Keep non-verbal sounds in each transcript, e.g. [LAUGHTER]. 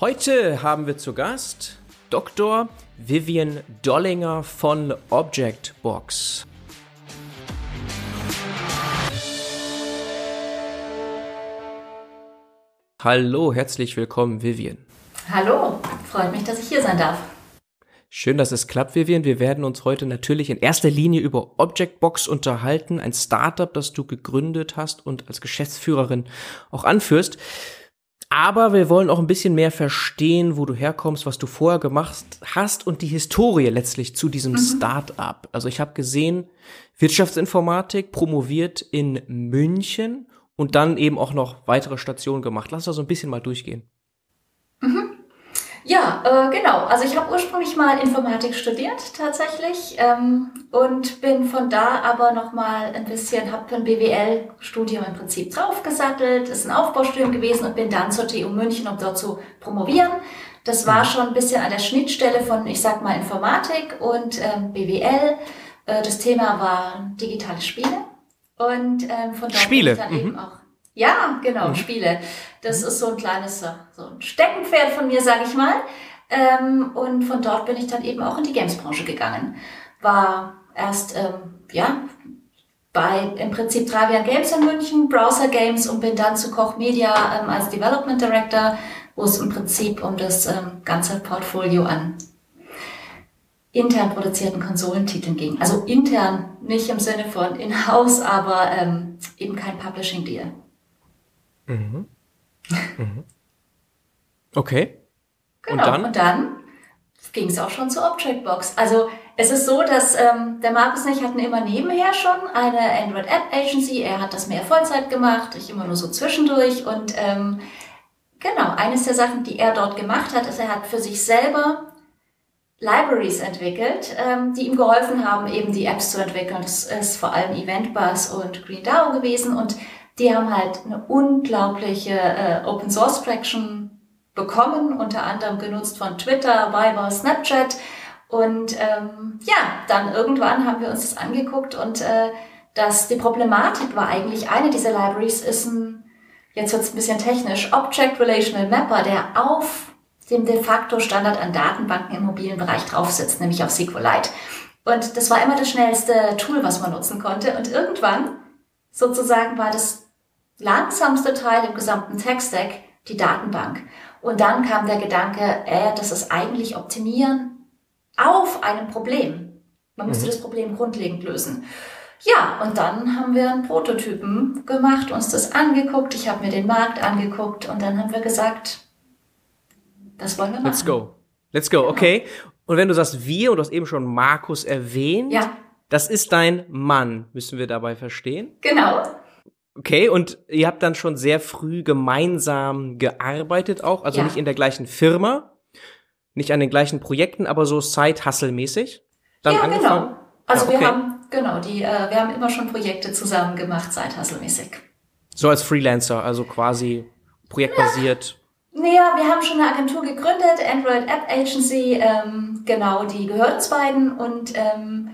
Heute haben wir zu Gast Dr. Vivian Dollinger von Objectbox. Hallo, herzlich willkommen, Vivian. Hallo, freut mich, dass ich hier sein darf. Schön, dass es klappt, Vivian. Wir werden uns heute natürlich in erster Linie über Objectbox unterhalten, ein Startup, das du gegründet hast und als Geschäftsführerin auch anführst. Aber wir wollen auch ein bisschen mehr verstehen, wo du herkommst, was du vorher gemacht hast und die Historie letztlich zu diesem mhm. Start-up. Also ich habe gesehen, Wirtschaftsinformatik promoviert in München und dann eben auch noch weitere Stationen gemacht. Lass uns so ein bisschen mal durchgehen. Ja, äh, genau. Also ich habe ursprünglich mal Informatik studiert tatsächlich ähm, und bin von da aber noch mal ein bisschen, habe ein BWL-Studium im Prinzip draufgesattelt, ist ein Aufbaustudium gewesen und bin dann zur TU München, um dort zu promovieren. Das war mhm. schon ein bisschen an der Schnittstelle von, ich sag mal, Informatik und ähm, BWL. Äh, das Thema war digitale Spiele und ähm, von dort Spiele. bin ich dann mhm. eben auch ja, genau, mhm. Spiele. Das mhm. ist so ein kleines, so ein Steckenpferd von mir, sage ich mal. Ähm, und von dort bin ich dann eben auch in die Games-Branche gegangen. War erst, ähm, ja, bei im Prinzip Travian Games in München, Browser Games und bin dann zu Koch Media ähm, als Development Director, wo es im Prinzip um das ähm, ganze Portfolio an intern produzierten Konsolentiteln ging. Also intern, nicht im Sinne von in-house, aber ähm, eben kein Publishing-Deal. Mhm. Mhm. Okay. Genau. Und dann, und dann ging es auch schon zur Objectbox. Also es ist so, dass ähm, der Markus und ich hatten immer nebenher schon eine Android App Agency. Er hat das mehr Vollzeit gemacht, ich immer nur so zwischendurch. Und ähm, genau, eines der Sachen, die er dort gemacht hat, ist, er hat für sich selber Libraries entwickelt, ähm, die ihm geholfen haben, eben die Apps zu entwickeln. Das ist vor allem EventBuzz und GreenDAO gewesen. Und die haben halt eine unglaubliche äh, Open Source Traction bekommen, unter anderem genutzt von Twitter, Viber, Snapchat. Und ähm, ja, dann irgendwann haben wir uns das angeguckt und äh, dass die Problematik war eigentlich, eine dieser Libraries ist ein, jetzt wird es ein bisschen technisch, Object Relational Mapper, der auf dem de facto Standard an Datenbanken im mobilen Bereich drauf sitzt, nämlich auf SQLite. Und das war immer das schnellste Tool, was man nutzen konnte. Und irgendwann sozusagen war das langsamste Teil im gesamten Tech-Stack die Datenbank. Und dann kam der Gedanke, äh, das ist eigentlich Optimieren auf einem Problem. Man müsste mhm. das Problem grundlegend lösen. Ja, und dann haben wir einen Prototypen gemacht, uns das angeguckt, ich habe mir den Markt angeguckt und dann haben wir gesagt, das wollen wir machen. Let's go. Let's go, genau. okay. Und wenn du sagst wir, und du hast eben schon Markus erwähnt, ja. das ist dein Mann, müssen wir dabei verstehen? Genau. Okay, und ihr habt dann schon sehr früh gemeinsam gearbeitet auch, also ja. nicht in der gleichen Firma, nicht an den gleichen Projekten, aber so Side-Hustle-mäßig? Dann ja, angefangen? genau. Also ja, okay. wir haben, genau, die, äh, wir haben immer schon Projekte zusammen gemacht, Side-Hustle-mäßig. So als Freelancer, also quasi projektbasiert. Naja, wir haben schon eine Agentur gegründet, Android App Agency, ähm, genau, die gehört uns beiden und ähm,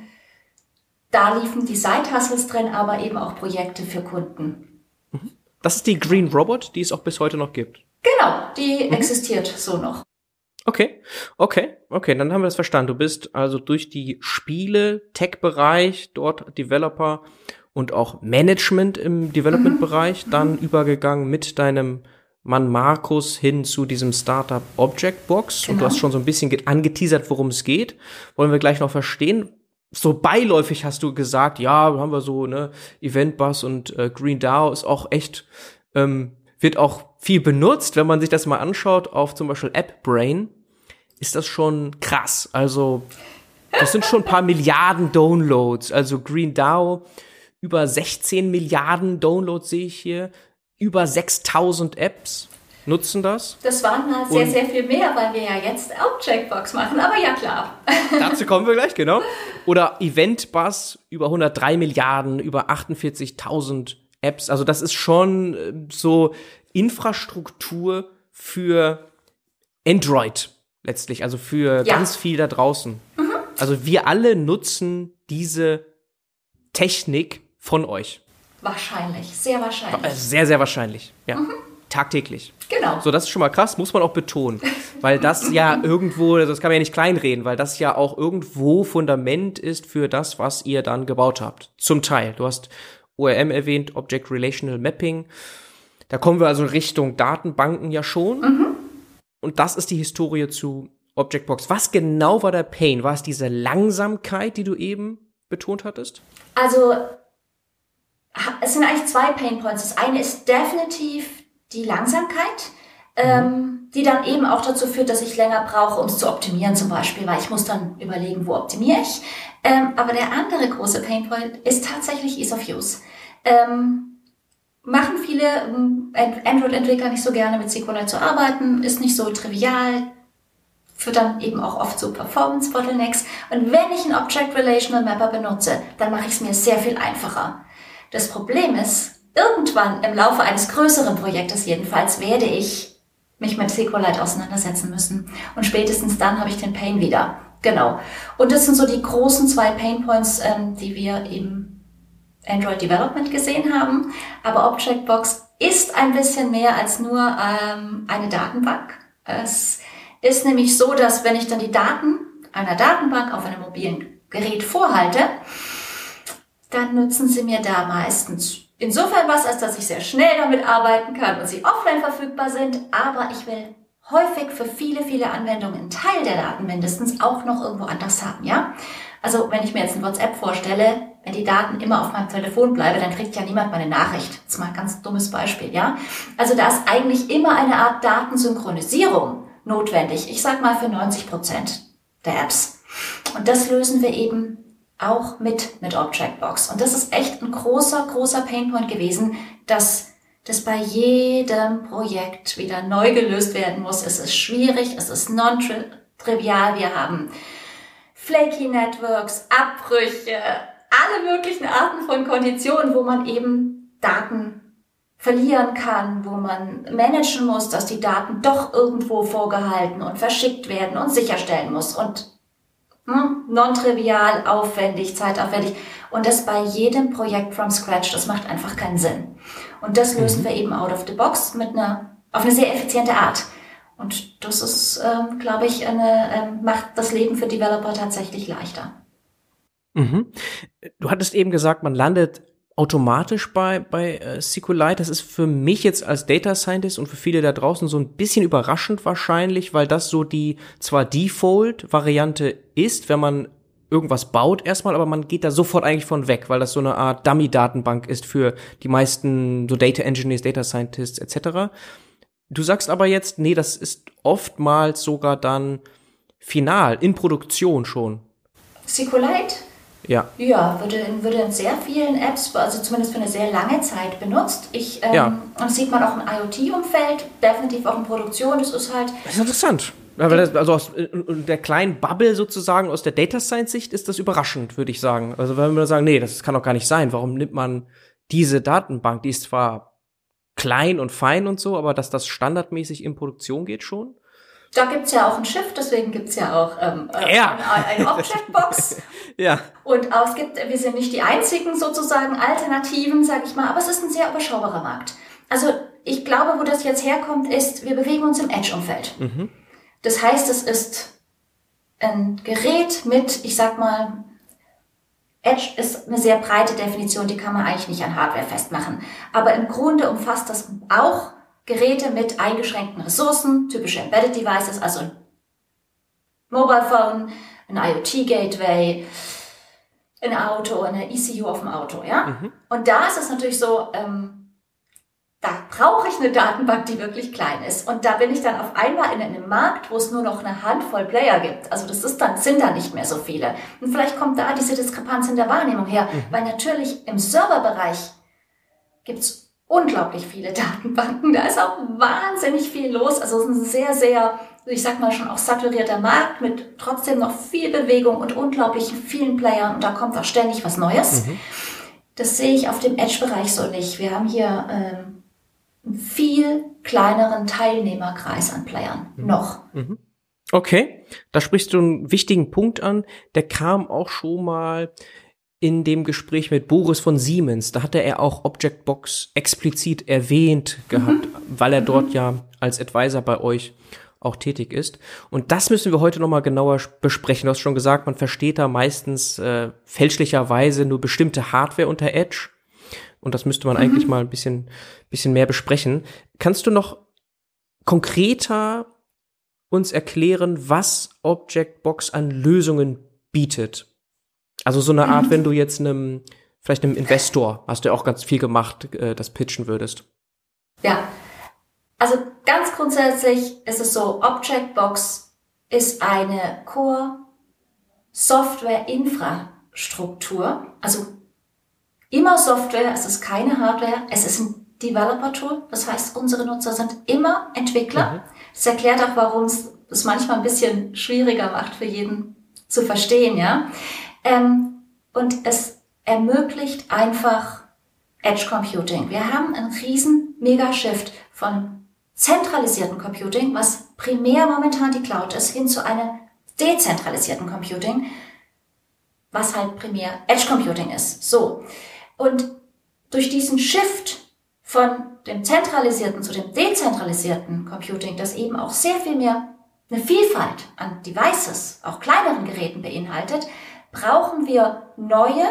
da liefen die Side-Hustles drin, aber eben auch Projekte für Kunden. Mhm. Das ist die Green Robot, die es auch bis heute noch gibt. Genau, die mhm. existiert so noch. Okay, okay, okay, dann haben wir das verstanden. Du bist also durch die Spiele, Tech-Bereich, dort Developer und auch Management im Development-Bereich, mhm. dann übergegangen mit deinem Mann Markus hin zu diesem Startup Objectbox. Genau. Und du genau. hast schon so ein bisschen angeteasert, worum es geht. Wollen wir gleich noch verstehen so beiläufig hast du gesagt, ja, haben wir so, ne, Eventbus und äh, Green DAO ist auch echt, ähm, wird auch viel benutzt. Wenn man sich das mal anschaut auf zum Beispiel AppBrain, ist das schon krass. Also, das sind schon ein paar Milliarden Downloads. Also Green DAO, über 16 Milliarden Downloads sehe ich hier, über 6000 Apps nutzen das. Das waren mal sehr, sehr viel mehr, weil wir ja jetzt auch Checkbox machen, aber ja klar. [LAUGHS] Dazu kommen wir gleich, genau. Oder Eventbus über 103 Milliarden, über 48.000 Apps. Also das ist schon äh, so Infrastruktur für Android letztlich, also für ja. ganz viel da draußen. Mhm. Also wir alle nutzen diese Technik von euch. Wahrscheinlich, sehr wahrscheinlich. Sehr, sehr wahrscheinlich, ja. Mhm. Tagtäglich. Genau. So, das ist schon mal krass, muss man auch betonen. [LAUGHS] Weil das ja irgendwo, das kann man ja nicht kleinreden, weil das ja auch irgendwo Fundament ist für das, was ihr dann gebaut habt. Zum Teil. Du hast ORM erwähnt, Object Relational Mapping. Da kommen wir also Richtung Datenbanken ja schon. Mhm. Und das ist die Historie zu Objectbox. Was genau war der Pain? War es diese Langsamkeit, die du eben betont hattest? Also, es sind eigentlich zwei Pain Points. Das eine ist definitiv die Langsamkeit, ähm, mhm. die dann eben auch dazu führt, dass ich länger brauche, um es zu optimieren zum Beispiel, weil ich muss dann überlegen, wo optimiere ich. Ähm, aber der andere große Pain Point ist tatsächlich Ease of Use. Ähm, machen viele ähm, Android-Entwickler nicht so gerne mit SQLite zu arbeiten, ist nicht so trivial, führt dann eben auch oft zu Performance-Bottlenecks. Und wenn ich einen Object Relational Mapper benutze, dann mache ich es mir sehr viel einfacher. Das Problem ist, irgendwann im Laufe eines größeren Projektes jedenfalls werde ich mich mit SQLite auseinandersetzen müssen. Und spätestens dann habe ich den Pain wieder. Genau. Und das sind so die großen zwei Pain Points, ähm, die wir im Android Development gesehen haben. Aber Objectbox ist ein bisschen mehr als nur ähm, eine Datenbank. Es ist nämlich so, dass wenn ich dann die Daten einer Datenbank auf einem mobilen Gerät vorhalte, dann nutzen sie mir da meistens insofern was, als dass ich sehr schnell damit arbeiten kann und sie offline verfügbar sind, aber ich will häufig für viele, viele Anwendungen einen Teil der Daten mindestens auch noch irgendwo anders haben, ja? Also, wenn ich mir jetzt ein WhatsApp vorstelle, wenn die Daten immer auf meinem Telefon bleiben, dann kriegt ja niemand meine Nachricht. Das ist mal ein ganz dummes Beispiel, ja? Also, da ist eigentlich immer eine Art Datensynchronisierung notwendig. Ich sag mal für 90 Prozent der Apps. Und das lösen wir eben auch mit, mit Objectbox. Und das ist echt ein großer, großer Painpoint gewesen, dass das bei jedem Projekt wieder neu gelöst werden muss. Es ist schwierig, es ist non-trivial. Wir haben flaky Networks, Abbrüche, alle möglichen Arten von Konditionen, wo man eben Daten verlieren kann, wo man managen muss, dass die Daten doch irgendwo vorgehalten und verschickt werden und sicherstellen muss. Und hm, non-trivial, aufwendig, zeitaufwendig. Und das bei jedem Projekt from scratch, das macht einfach keinen Sinn. Und das lösen mhm. wir eben out of the box mit einer, auf eine sehr effiziente Art. Und das ist, ähm, glaube ich, eine, ähm, macht das Leben für Developer tatsächlich leichter. Mhm. Du hattest eben gesagt, man landet automatisch bei, bei äh, SQLite. Das ist für mich jetzt als Data Scientist und für viele da draußen so ein bisschen überraschend wahrscheinlich, weil das so die zwar Default-Variante ist, wenn man irgendwas baut erstmal, aber man geht da sofort eigentlich von weg, weil das so eine Art Dummy-Datenbank ist für die meisten so Data Engineers, Data Scientists etc. Du sagst aber jetzt, nee, das ist oftmals sogar dann final, in Produktion schon. SQLite ja. Ja, würde, würde in sehr vielen Apps, also zumindest für eine sehr lange Zeit benutzt. Ich, ähm, ja. Und das sieht man auch im IoT-Umfeld, definitiv auch in Produktion. Das ist halt. Das ist interessant. also aus der kleinen Bubble sozusagen, aus der Data Science-Sicht ist das überraschend, würde ich sagen. Also wenn wir sagen, nee, das kann doch gar nicht sein. Warum nimmt man diese Datenbank? Die ist zwar klein und fein und so, aber dass das standardmäßig in Produktion geht schon? Da gibt's ja auch ein Schiff, deswegen gibt's ja auch ähm, äh, ja. eine, eine Objectbox. [LAUGHS] ja. Und auch es gibt, wir sind nicht die einzigen sozusagen Alternativen, sage ich mal, aber es ist ein sehr überschaubarer Markt. Also ich glaube, wo das jetzt herkommt, ist, wir bewegen uns im Edge-Umfeld. Mhm. Das heißt, es ist ein Gerät mit, ich sag mal, Edge ist eine sehr breite Definition, die kann man eigentlich nicht an Hardware festmachen. Aber im Grunde umfasst das auch Geräte mit eingeschränkten Ressourcen, typische Embedded Devices, also ein Mobile Phone, ein IoT Gateway, ein Auto, eine ECU auf dem Auto, ja. Mhm. Und da ist es natürlich so, ähm, da brauche ich eine Datenbank, die wirklich klein ist. Und da bin ich dann auf einmal in einem Markt, wo es nur noch eine Handvoll Player gibt. Also das ist dann, sind da nicht mehr so viele. Und vielleicht kommt da diese Diskrepanz in der Wahrnehmung her, mhm. weil natürlich im Serverbereich gibt's unglaublich viele Datenbanken. Da ist auch wahnsinnig viel los. Also es ist ein sehr, sehr, ich sag mal schon auch saturierter Markt mit trotzdem noch viel Bewegung und unglaublich vielen Playern und da kommt auch ständig was Neues. Mhm. Das sehe ich auf dem Edge-Bereich so nicht. Wir haben hier ähm, einen viel kleineren Teilnehmerkreis an Playern mhm. noch. Mhm. Okay, da sprichst du einen wichtigen Punkt an. Der kam auch schon mal in dem Gespräch mit Boris von Siemens, da hatte er auch Objectbox explizit erwähnt gehabt, mhm. weil er dort ja als Advisor bei euch auch tätig ist. Und das müssen wir heute nochmal genauer besprechen. Du hast schon gesagt, man versteht da meistens äh, fälschlicherweise nur bestimmte Hardware unter Edge. Und das müsste man mhm. eigentlich mal ein bisschen, bisschen mehr besprechen. Kannst du noch konkreter uns erklären, was Objectbox an Lösungen bietet? Also so eine Art, mhm. wenn du jetzt einem, vielleicht einem Investor, hast du ja auch ganz viel gemacht, äh, das pitchen würdest. Ja, also ganz grundsätzlich ist es so, Objectbox ist eine Core Software Infrastruktur, also immer Software, es ist keine Hardware, es ist ein Developer Tool, das heißt, unsere Nutzer sind immer Entwickler. Mhm. Das erklärt auch, warum es es manchmal ein bisschen schwieriger macht für jeden zu verstehen, ja. Ähm, und es ermöglicht einfach Edge Computing. Wir haben einen riesen Mega-Shift von zentralisierten Computing, was primär momentan die Cloud ist, hin zu einem dezentralisierten Computing, was halt primär Edge Computing ist. So. Und durch diesen Shift von dem zentralisierten zu dem dezentralisierten Computing, das eben auch sehr viel mehr eine Vielfalt an Devices, auch kleineren Geräten beinhaltet, brauchen wir neue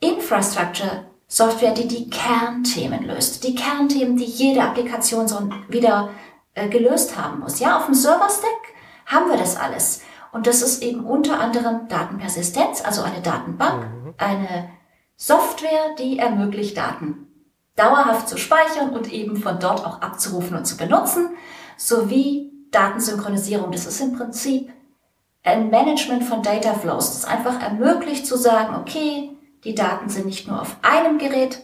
Infrastructure Software, die die Kernthemen löst. Die Kernthemen, die jede Applikation so wieder äh, gelöst haben muss. Ja, auf dem Server-Stack haben wir das alles. Und das ist eben unter anderem Datenpersistenz, also eine Datenbank, mhm. eine Software, die ermöglicht, Daten dauerhaft zu speichern und eben von dort auch abzurufen und zu benutzen, sowie Datensynchronisierung. Das ist im Prinzip ein Management von Data Flows, das einfach ermöglicht zu sagen, okay, die Daten sind nicht nur auf einem Gerät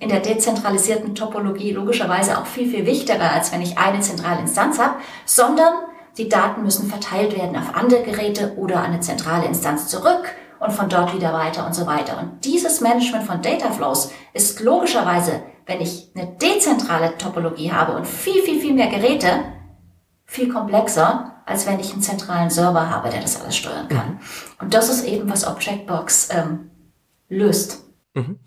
in der dezentralisierten Topologie logischerweise auch viel, viel wichtiger, als wenn ich eine zentrale Instanz habe, sondern die Daten müssen verteilt werden auf andere Geräte oder eine zentrale Instanz zurück und von dort wieder weiter und so weiter. Und dieses Management von Data Flows ist logischerweise, wenn ich eine dezentrale Topologie habe und viel, viel, viel mehr Geräte, viel komplexer, als wenn ich einen zentralen Server habe, der das alles steuern kann. Mhm. Und das ist eben, was Objectbox ähm, löst. Mhm.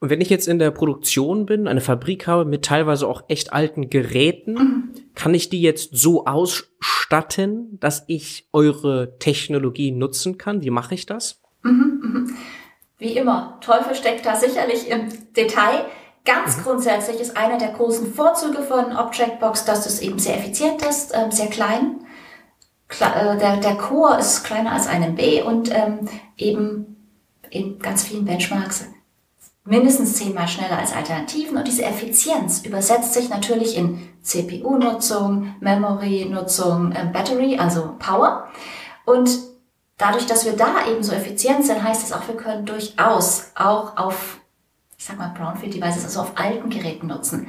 Und wenn ich jetzt in der Produktion bin, eine Fabrik habe mit teilweise auch echt alten Geräten, mhm. kann ich die jetzt so ausstatten, dass ich eure Technologie nutzen kann? Wie mache ich das? Mhm, mhm. Wie immer, Teufel steckt da sicherlich im Detail. Ganz mhm. grundsätzlich ist einer der großen Vorzüge von Objectbox, dass es eben sehr effizient ist, ähm, sehr klein. Äh, der, der Core ist kleiner als ein MB und ähm, eben in ganz vielen Benchmarks mindestens zehnmal schneller als Alternativen und diese Effizienz übersetzt sich natürlich in CPU-Nutzung, Memory-Nutzung, äh, Battery, also Power. Und dadurch, dass wir da eben so effizient sind, heißt es auch, wir können durchaus auch auf, ich sag mal, Brownfield-Devices, also auf alten Geräten nutzen.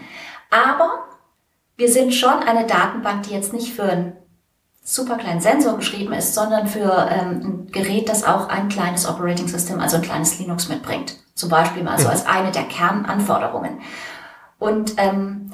Aber wir sind schon eine Datenbank, die jetzt nicht für ein super kleinen Sensor geschrieben ist, sondern für ähm, ein Gerät, das auch ein kleines Operating System, also ein kleines Linux mitbringt. Zum Beispiel mal so als eine der Kernanforderungen. Und ähm,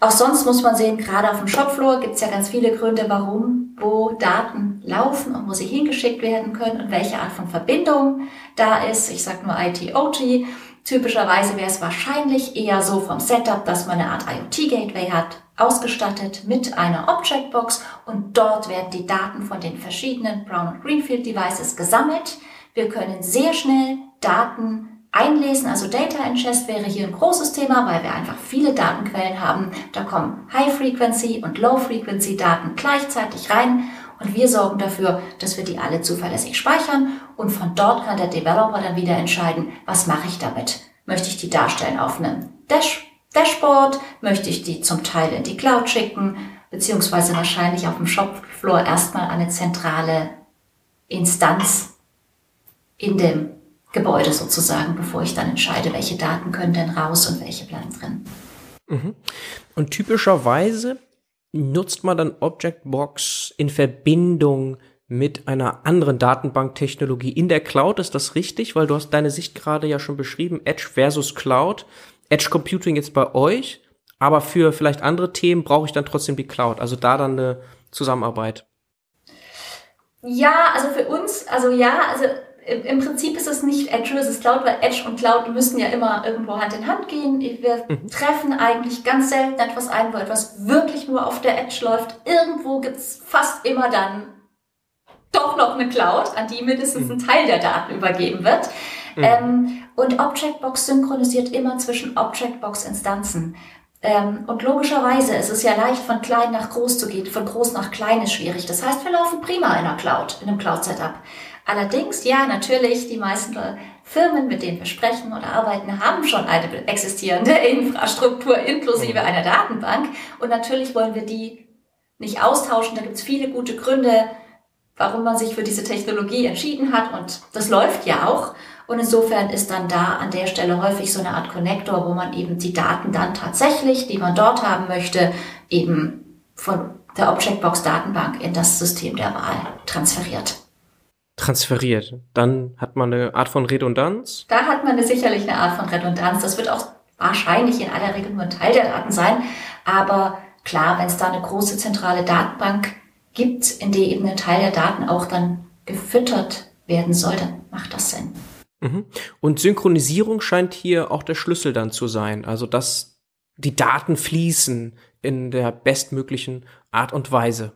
auch sonst muss man sehen, gerade auf dem Shopfloor gibt es ja ganz viele Gründe, warum, wo Daten laufen und wo sie hingeschickt werden können und welche Art von Verbindung da ist. Ich sage nur IT-OT. Typischerweise wäre es wahrscheinlich eher so vom Setup, dass man eine Art IoT-Gateway hat, ausgestattet mit einer Objectbox und dort werden die Daten von den verschiedenen Brown und Greenfield Devices gesammelt. Wir können sehr schnell Daten einlesen, also Data Ingest wäre hier ein großes Thema, weil wir einfach viele Datenquellen haben. Da kommen High Frequency und Low Frequency Daten gleichzeitig rein und wir sorgen dafür, dass wir die alle zuverlässig speichern und von dort kann der Developer dann wieder entscheiden, was mache ich damit? Möchte ich die darstellen auf einem Dash Dashboard? Möchte ich die zum Teil in die Cloud schicken? Beziehungsweise wahrscheinlich auf dem Shopfloor erstmal eine zentrale Instanz in dem Gebäude sozusagen, bevor ich dann entscheide, welche Daten können denn raus und welche bleiben drin. Mhm. Und typischerweise nutzt man dann Objectbox in Verbindung mit einer anderen Datenbanktechnologie in der Cloud. Ist das richtig? Weil du hast deine Sicht gerade ja schon beschrieben, Edge versus Cloud. Edge Computing jetzt bei euch, aber für vielleicht andere Themen brauche ich dann trotzdem die Cloud. Also da dann eine Zusammenarbeit. Ja, also für uns, also ja, also im Prinzip ist es nicht Edge versus Cloud, weil Edge und Cloud müssen ja immer irgendwo Hand in Hand gehen. Wir mhm. treffen eigentlich ganz selten etwas ein, wo etwas wirklich nur auf der Edge läuft. Irgendwo gibt's fast immer dann doch noch eine Cloud, an die mindestens ein mhm. Teil der Daten übergeben wird. Mhm. Ähm, und Objectbox synchronisiert immer zwischen Objectbox-Instanzen. Ähm, und logischerweise ist es ja leicht, von klein nach groß zu gehen, von groß nach klein ist schwierig. Das heißt, wir laufen prima in einer Cloud, in einem Cloud-Setup. Allerdings, ja, natürlich, die meisten Firmen, mit denen wir sprechen oder arbeiten, haben schon eine existierende [LAUGHS] Infrastruktur inklusive mhm. einer Datenbank. Und natürlich wollen wir die nicht austauschen. Da gibt es viele gute Gründe, warum man sich für diese Technologie entschieden hat. Und das läuft ja auch. Und insofern ist dann da an der Stelle häufig so eine Art Connector, wo man eben die Daten dann tatsächlich, die man dort haben möchte, eben von der Objectbox Datenbank in das System der Wahl transferiert. Transferiert. Dann hat man eine Art von Redundanz? Da hat man sicherlich eine Art von Redundanz. Das wird auch wahrscheinlich in aller Regel nur ein Teil der Daten sein. Aber klar, wenn es da eine große zentrale Datenbank gibt, in der eben ein Teil der Daten auch dann gefüttert werden soll, dann macht das Sinn. Mhm. Und Synchronisierung scheint hier auch der Schlüssel dann zu sein. Also, dass die Daten fließen in der bestmöglichen Art und Weise.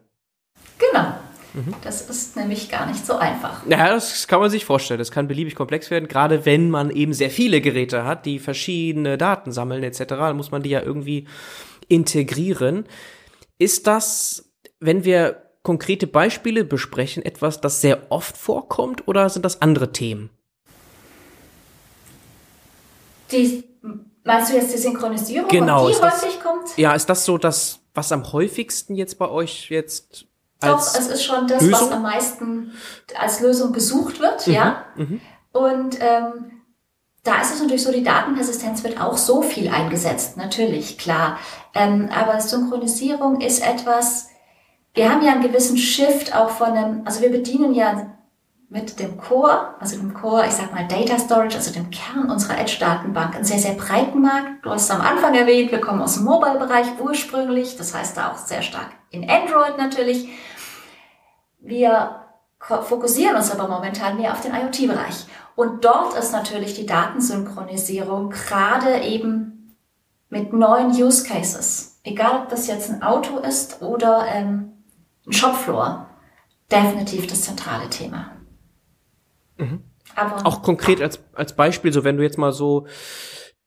Genau. Mhm. Das ist nämlich gar nicht so einfach. Ja, das kann man sich vorstellen. Das kann beliebig komplex werden, gerade wenn man eben sehr viele Geräte hat, die verschiedene Daten sammeln etc. Dann muss man die ja irgendwie integrieren. Ist das, wenn wir konkrete Beispiele besprechen, etwas, das sehr oft vorkommt oder sind das andere Themen? Die, meinst du jetzt die Synchronisierung, genau, die das, häufig kommt? Ja, ist das so das, was am häufigsten jetzt bei euch jetzt Doch, es ist schon das, Lösung? was am meisten als Lösung gesucht wird, mhm, ja. Mhm. Und ähm, da ist es natürlich so, die Datenpersistenz wird auch so viel eingesetzt, natürlich, klar. Ähm, aber Synchronisierung ist etwas, wir haben ja einen gewissen Shift auch von einem, also wir bedienen ja mit dem Core, also dem Core, ich sag mal Data Storage, also dem Kern unserer Edge-Datenbank, einen sehr, sehr breiten Markt. Du hast am Anfang erwähnt, wir kommen aus dem Mobile-Bereich ursprünglich, das heißt da auch sehr stark in Android natürlich. Wir fokussieren uns aber momentan mehr auf den IoT-Bereich. Und dort ist natürlich die Datensynchronisierung gerade eben mit neuen Use Cases, egal ob das jetzt ein Auto ist oder ähm, Shopfloor, definitiv das zentrale Thema. Mhm. Aber auch konkret als, als Beispiel, so wenn du jetzt mal so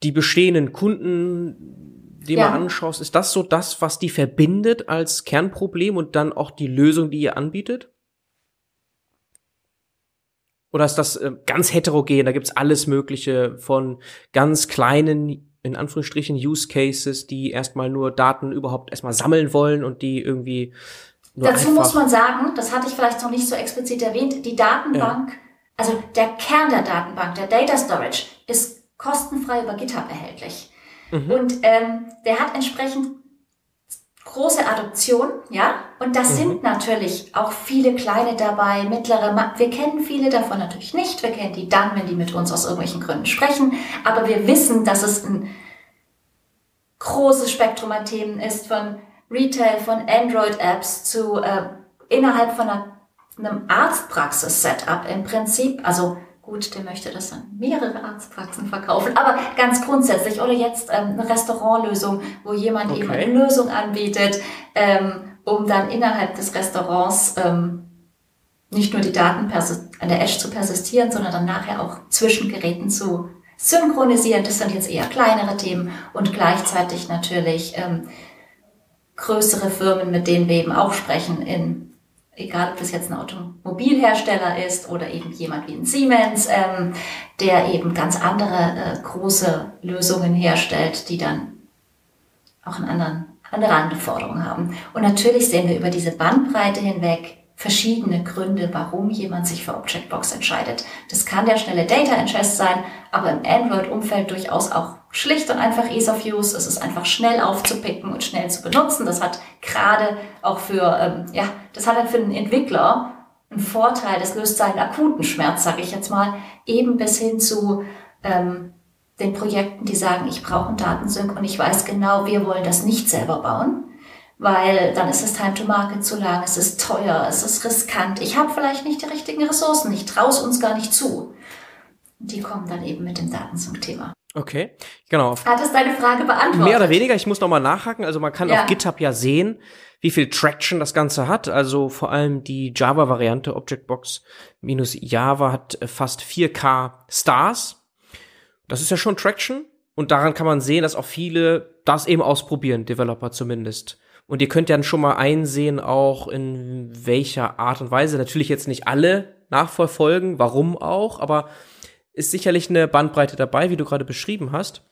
die bestehenden Kunden, die ja. mal anschaust, ist das so das, was die verbindet als Kernproblem und dann auch die Lösung, die ihr anbietet? Oder ist das äh, ganz heterogen? Da gibt's alles Mögliche von ganz kleinen, in Anführungsstrichen, Use Cases, die erstmal nur Daten überhaupt erstmal sammeln wollen und die irgendwie. Dazu muss man sagen, das hatte ich vielleicht noch nicht so explizit erwähnt, die Datenbank ja also der Kern der Datenbank, der Data Storage, ist kostenfrei über GitHub erhältlich. Mhm. Und ähm, der hat entsprechend große Adoption, ja, und das mhm. sind natürlich auch viele kleine dabei, mittlere, wir kennen viele davon natürlich nicht, wir kennen die dann, wenn die mit uns aus irgendwelchen Gründen sprechen, aber wir wissen, dass es ein großes Spektrum an Themen ist, von Retail, von Android-Apps zu äh, innerhalb von einer einem Arztpraxis-Setup im Prinzip, also gut, der möchte das an mehrere Arztpraxen verkaufen, aber ganz grundsätzlich oder jetzt ähm, eine Restaurantlösung, wo jemand okay. eben eine Lösung anbietet, ähm, um dann innerhalb des Restaurants ähm, nicht nur die Daten an der Edge zu persistieren, sondern dann nachher auch zwischen Geräten zu synchronisieren. Das sind jetzt eher kleinere Themen und gleichzeitig natürlich ähm, größere Firmen, mit denen wir eben auch sprechen in egal ob das jetzt ein Automobilhersteller ist oder eben jemand wie ein Siemens, ähm, der eben ganz andere äh, große Lösungen herstellt, die dann auch einen anderen, andere Anforderungen haben. Und natürlich sehen wir über diese Bandbreite hinweg verschiedene Gründe, warum jemand sich für Objectbox entscheidet. Das kann der schnelle Data Ingest sein, aber im Android-Umfeld durchaus auch schlicht und einfach Ease of Use. Es ist einfach schnell aufzupicken und schnell zu benutzen. Das hat gerade auch für, ähm, ja, das hat dann für den Entwickler einen Vorteil. Das löst seinen akuten Schmerz, sage ich jetzt mal, eben bis hin zu ähm, den Projekten, die sagen, ich brauche einen Datensync und ich weiß genau, wir wollen das nicht selber bauen. Weil dann ist das Time to Market zu lang, es ist teuer, es ist riskant. Ich habe vielleicht nicht die richtigen Ressourcen, ich traue es uns gar nicht zu. Die kommen dann eben mit dem Daten zum Thema. Okay, genau. Hat es deine Frage beantwortet? Mehr oder weniger, ich muss noch mal nachhaken. Also man kann ja. auf GitHub ja sehen, wie viel Traction das Ganze hat. Also vor allem die Java-Variante Objectbox minus Java hat äh, fast 4K Stars. Das ist ja schon Traction. Und daran kann man sehen, dass auch viele das eben ausprobieren, Developer zumindest. Und ihr könnt dann schon mal einsehen, auch in welcher Art und Weise. Natürlich jetzt nicht alle nachverfolgen, warum auch, aber ist sicherlich eine Bandbreite dabei, wie du gerade beschrieben hast.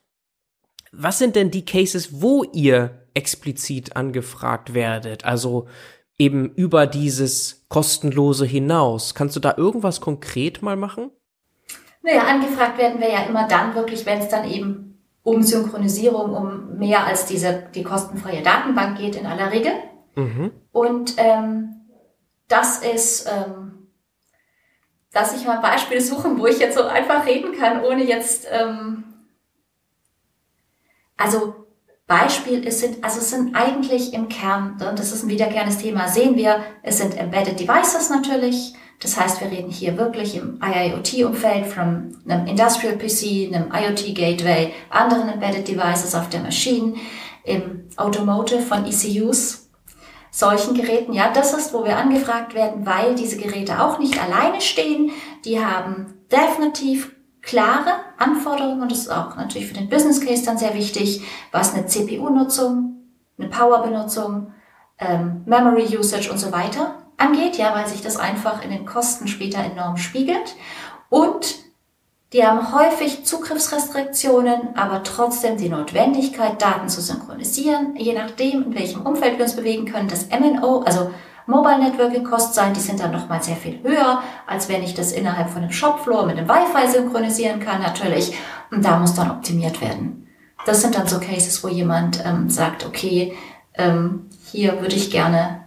Was sind denn die Cases, wo ihr explizit angefragt werdet? Also eben über dieses kostenlose hinaus. Kannst du da irgendwas konkret mal machen? Naja, angefragt werden wir ja immer dann wirklich, wenn es dann eben um Synchronisierung, um mehr als diese, die kostenfreie Datenbank geht in aller Regel. Mhm. Und ähm, das ist, ähm, dass ich mal ein Beispiel suchen, wo ich jetzt so einfach reden kann, ohne jetzt, ähm, also Beispiel, es sind, also es sind eigentlich im Kern, und das ist ein wiederkehrendes Thema, sehen wir, es sind Embedded Devices natürlich. Das heißt, wir reden hier wirklich im IIoT-Umfeld von einem Industrial PC, einem IoT Gateway, anderen Embedded Devices auf der Maschine, im Automotive von ECUs, solchen Geräten. Ja, das ist, wo wir angefragt werden, weil diese Geräte auch nicht alleine stehen. Die haben definitiv klare Anforderungen und das ist auch natürlich für den Business Case dann sehr wichtig, was eine CPU-Nutzung, eine Power-Benutzung, ähm, Memory Usage und so weiter angeht, ja, weil sich das einfach in den Kosten später enorm spiegelt. Und die haben häufig Zugriffsrestriktionen, aber trotzdem die Notwendigkeit, Daten zu synchronisieren, je nachdem, in welchem Umfeld wir uns bewegen können. Das MNO, also Mobile Networking Cost sein, die sind dann nochmal sehr viel höher, als wenn ich das innerhalb von einem Shopfloor mit dem Wi-Fi synchronisieren kann natürlich. Und da muss dann optimiert werden. Das sind dann so Cases, wo jemand ähm, sagt, okay, ähm, hier würde ich gerne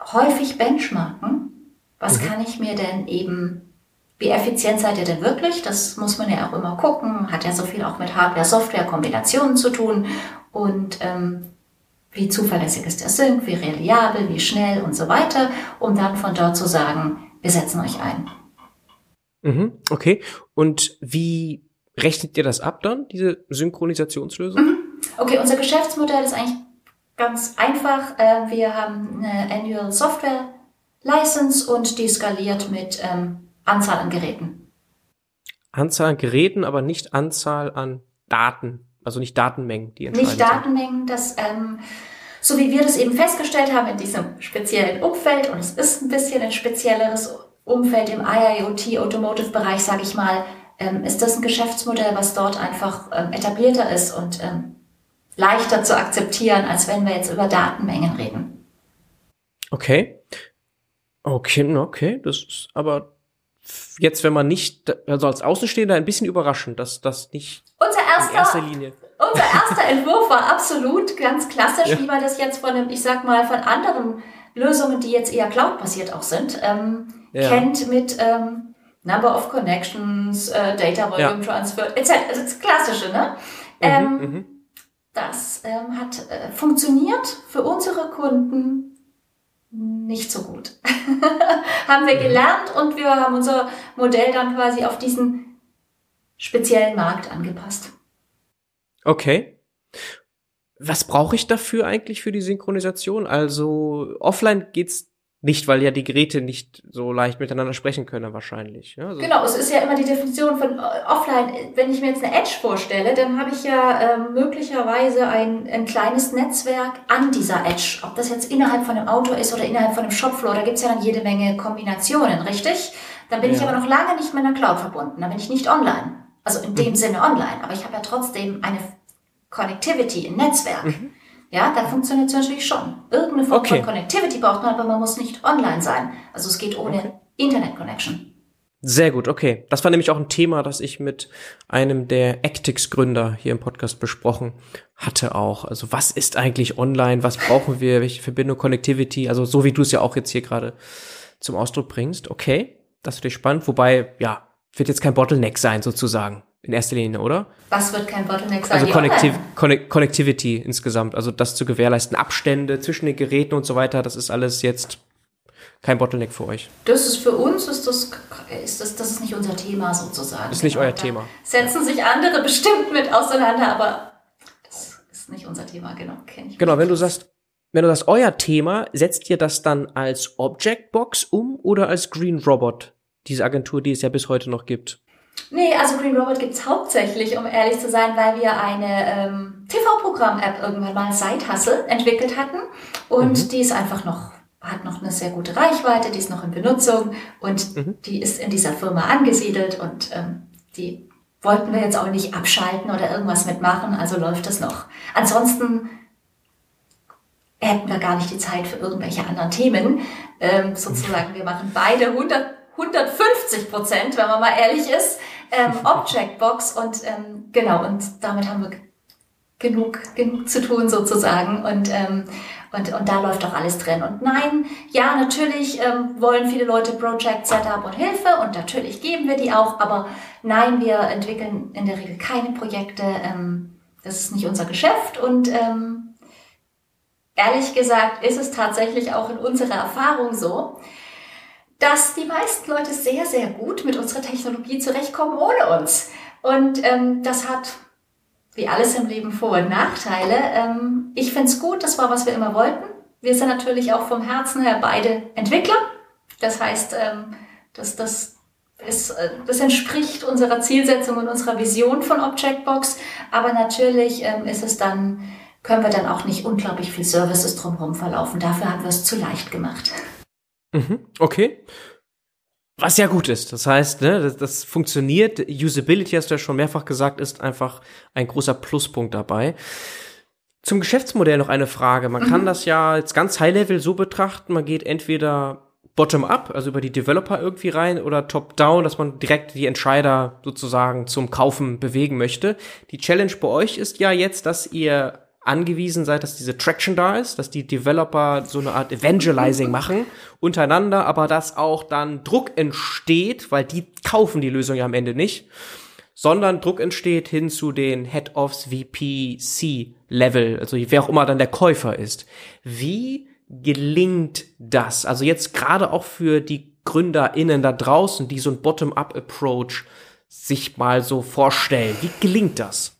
häufig benchmarken. Was mhm. kann ich mir denn eben, wie effizient seid ihr denn wirklich? Das muss man ja auch immer gucken. Hat ja so viel auch mit Hardware-Software-Kombinationen zu tun. Und ähm, wie zuverlässig ist der Sync, wie reliabel, wie schnell und so weiter, um dann von dort zu sagen, wir setzen euch ein. Mhm, okay. Und wie rechnet ihr das ab dann, diese Synchronisationslösung? Mhm. Okay, unser Geschäftsmodell ist eigentlich ganz einfach. Äh, wir haben eine Annual Software License und die skaliert mit ähm, Anzahl an Geräten. Anzahl an Geräten, aber nicht Anzahl an Daten. Also nicht Datenmengen, die entscheidend Nicht Datenmengen, das, ähm, so wie wir das eben festgestellt haben in diesem speziellen Umfeld, und es ist ein bisschen ein spezielleres Umfeld im IIoT Automotive Bereich, sage ich mal, ähm, ist das ein Geschäftsmodell, was dort einfach ähm, etablierter ist und ähm, leichter zu akzeptieren, als wenn wir jetzt über Datenmengen reden. Okay. Okay, okay, das ist aber jetzt, wenn man nicht, also als Außenstehender ein bisschen überraschend, dass das nicht unser erster, in erster Linie. Unser erster [LAUGHS] Entwurf war absolut ganz klassisch, ja. wie man das jetzt von dem, ich sag mal, von anderen Lösungen, die jetzt eher Cloud-basiert auch sind, ähm, ja. kennt mit ähm, Number of Connections, äh, Data Volume ja. Transfer, etc. Also das Klassische, ne? Mhm, ähm, mhm. Das ähm, hat äh, funktioniert für unsere Kunden nicht so gut. [LAUGHS] haben wir mhm. gelernt und wir haben unser Modell dann quasi auf diesen speziellen Markt angepasst. Okay. Was brauche ich dafür eigentlich für die Synchronisation? Also offline geht's nicht, weil ja die Geräte nicht so leicht miteinander sprechen können, wahrscheinlich. Ja, also genau, es ist ja immer die Definition von äh, offline. Wenn ich mir jetzt eine Edge vorstelle, dann habe ich ja äh, möglicherweise ein, ein kleines Netzwerk an dieser Edge. Ob das jetzt innerhalb von einem Auto ist oder innerhalb von einem Shopfloor, da gibt's ja dann jede Menge Kombinationen, richtig? Dann bin ja. ich aber noch lange nicht mit einer Cloud verbunden. Dann bin ich nicht online. Also in dem mhm. Sinne online. Aber ich habe ja trotzdem eine Connectivity, ein Netzwerk. Mhm. Ja, da funktioniert es natürlich schon. Irgendeine Form okay. von Connectivity braucht man, aber man muss nicht online sein. Also es geht ohne okay. Internet Connection. Sehr gut, okay. Das war nämlich auch ein Thema, das ich mit einem der Actix-Gründer hier im Podcast besprochen hatte auch. Also was ist eigentlich online? Was brauchen wir? Welche Verbindung, Connectivity? Also so wie du es ja auch jetzt hier gerade zum Ausdruck bringst. Okay, das ist natürlich spannend. Wobei, ja, wird jetzt kein Bottleneck sein sozusagen. In erster Linie, oder? Was wird kein Bottleneck sein? Also Connectiv Connectivity insgesamt, also das zu gewährleisten, Abstände zwischen den Geräten und so weiter, das ist alles jetzt kein Bottleneck für euch. Das ist für uns, ist das, ist das, das ist nicht unser Thema sozusagen. Ist nicht euer Thema. Setzen sich andere [LAUGHS] bestimmt mit auseinander, aber das ist nicht unser Thema, genau. Ich genau, wenn du sagst, wenn du sagst, euer Thema, setzt ihr das dann als Objectbox um oder als Green Robot? Diese Agentur, die es ja bis heute noch gibt. Nee, also Green Robot gibt's hauptsächlich, um ehrlich zu sein, weil wir eine ähm, TV-Programm-App irgendwann mal Side Hustle entwickelt hatten. Und mhm. die ist einfach noch, hat noch eine sehr gute Reichweite, die ist noch in Benutzung und mhm. die ist in dieser Firma angesiedelt und ähm, die wollten wir jetzt auch nicht abschalten oder irgendwas mitmachen, also läuft das noch. Ansonsten hätten wir gar nicht die Zeit für irgendwelche anderen Themen. Ähm, sozusagen, wir machen beide 100 150 Prozent, wenn man mal ehrlich ist, ähm, Objectbox und ähm, genau, und damit haben wir genug, genug zu tun sozusagen und, ähm, und, und da läuft auch alles drin. Und nein, ja, natürlich ähm, wollen viele Leute Project Setup und Hilfe und natürlich geben wir die auch, aber nein, wir entwickeln in der Regel keine Projekte, ähm, das ist nicht unser Geschäft und ähm, ehrlich gesagt ist es tatsächlich auch in unserer Erfahrung so, dass die meisten Leute sehr, sehr gut mit unserer Technologie zurechtkommen ohne uns. Und ähm, das hat, wie alles im Leben, Vor- und Nachteile. Ähm, ich finde es gut, das war, was wir immer wollten. Wir sind natürlich auch vom Herzen her beide Entwickler. Das heißt, ähm, dass das es, äh, das entspricht unserer Zielsetzung und unserer Vision von Objectbox. Aber natürlich ähm, ist es dann, können wir dann auch nicht unglaublich viel Services drumherum verlaufen. Dafür haben wir es zu leicht gemacht. Mhm, okay. Was ja gut ist. Das heißt, ne, das, das funktioniert. Usability, hast du ja schon mehrfach gesagt, ist einfach ein großer Pluspunkt dabei. Zum Geschäftsmodell noch eine Frage. Man mhm. kann das ja jetzt ganz High-Level so betrachten. Man geht entweder bottom-up, also über die Developer irgendwie rein, oder top-down, dass man direkt die Entscheider sozusagen zum Kaufen bewegen möchte. Die Challenge bei euch ist ja jetzt, dass ihr angewiesen seid, dass diese Traction da ist, dass die Developer so eine Art Evangelizing machen untereinander, aber dass auch dann Druck entsteht, weil die kaufen die Lösung ja am Ende nicht, sondern Druck entsteht hin zu den Head ofs VP C Level, also wer auch immer dann der Käufer ist. Wie gelingt das? Also jetzt gerade auch für die GründerInnen da draußen, die so ein Bottom-up-Approach sich mal so vorstellen. Wie gelingt das?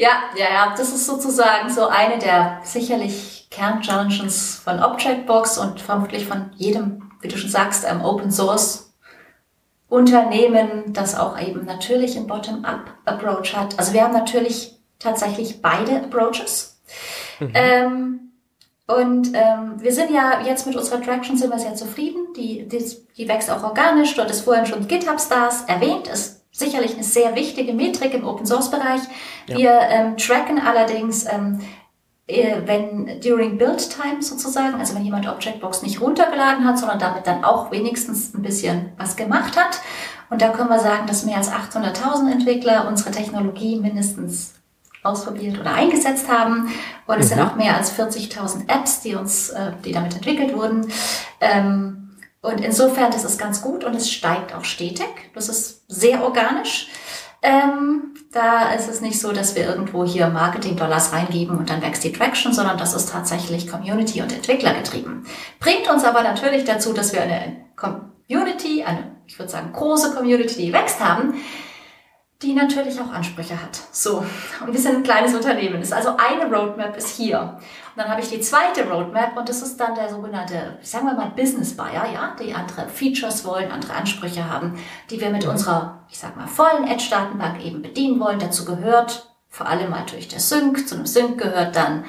Ja, ja, ja, das ist sozusagen so eine der sicherlich Kernchallenges von Objectbox und vermutlich von jedem, wie du schon sagst, einem Open Source Unternehmen, das auch eben natürlich einen Bottom-up-Approach hat. Also wir haben natürlich tatsächlich beide Approaches. Mhm. Ähm, und ähm, wir sind ja jetzt mit unserer Traction sind wir sehr zufrieden. Die, die, die wächst auch organisch. Dort ist vorhin schon GitHub Stars erwähnt. Ist sicherlich eine sehr wichtige Metrik im Open Source Bereich. Ja. Wir ähm, tracken allerdings, ähm, äh, wenn during Build Time sozusagen, also wenn jemand Objectbox nicht runtergeladen hat, sondern damit dann auch wenigstens ein bisschen was gemacht hat. Und da können wir sagen, dass mehr als 800.000 Entwickler unsere Technologie mindestens ausprobiert oder eingesetzt haben. Und es mhm. sind auch mehr als 40.000 Apps, die uns, äh, die damit entwickelt wurden. Ähm, und insofern, das ist ganz gut und es steigt auch stetig. Das ist sehr organisch. Ähm, da ist es nicht so, dass wir irgendwo hier Marketing-Dollars reingeben und dann wächst die Traction, sondern das ist tatsächlich Community und Entwickler getrieben. Bringt uns aber natürlich dazu, dass wir eine Community, eine, ich würde sagen, große Community, die wächst haben, die natürlich auch Ansprüche hat. So, [LAUGHS] und wir sind ein kleines Unternehmen. Ist also eine Roadmap ist hier. Und dann habe ich die zweite Roadmap und das ist dann der sogenannte, sagen wir mal, Business Buyer, ja, die andere Features wollen, andere Ansprüche haben, die wir mit unserer, ich sag mal, vollen Edge-Datenbank eben bedienen wollen. Dazu gehört vor allem natürlich der Sync. Zu einem Sync gehört dann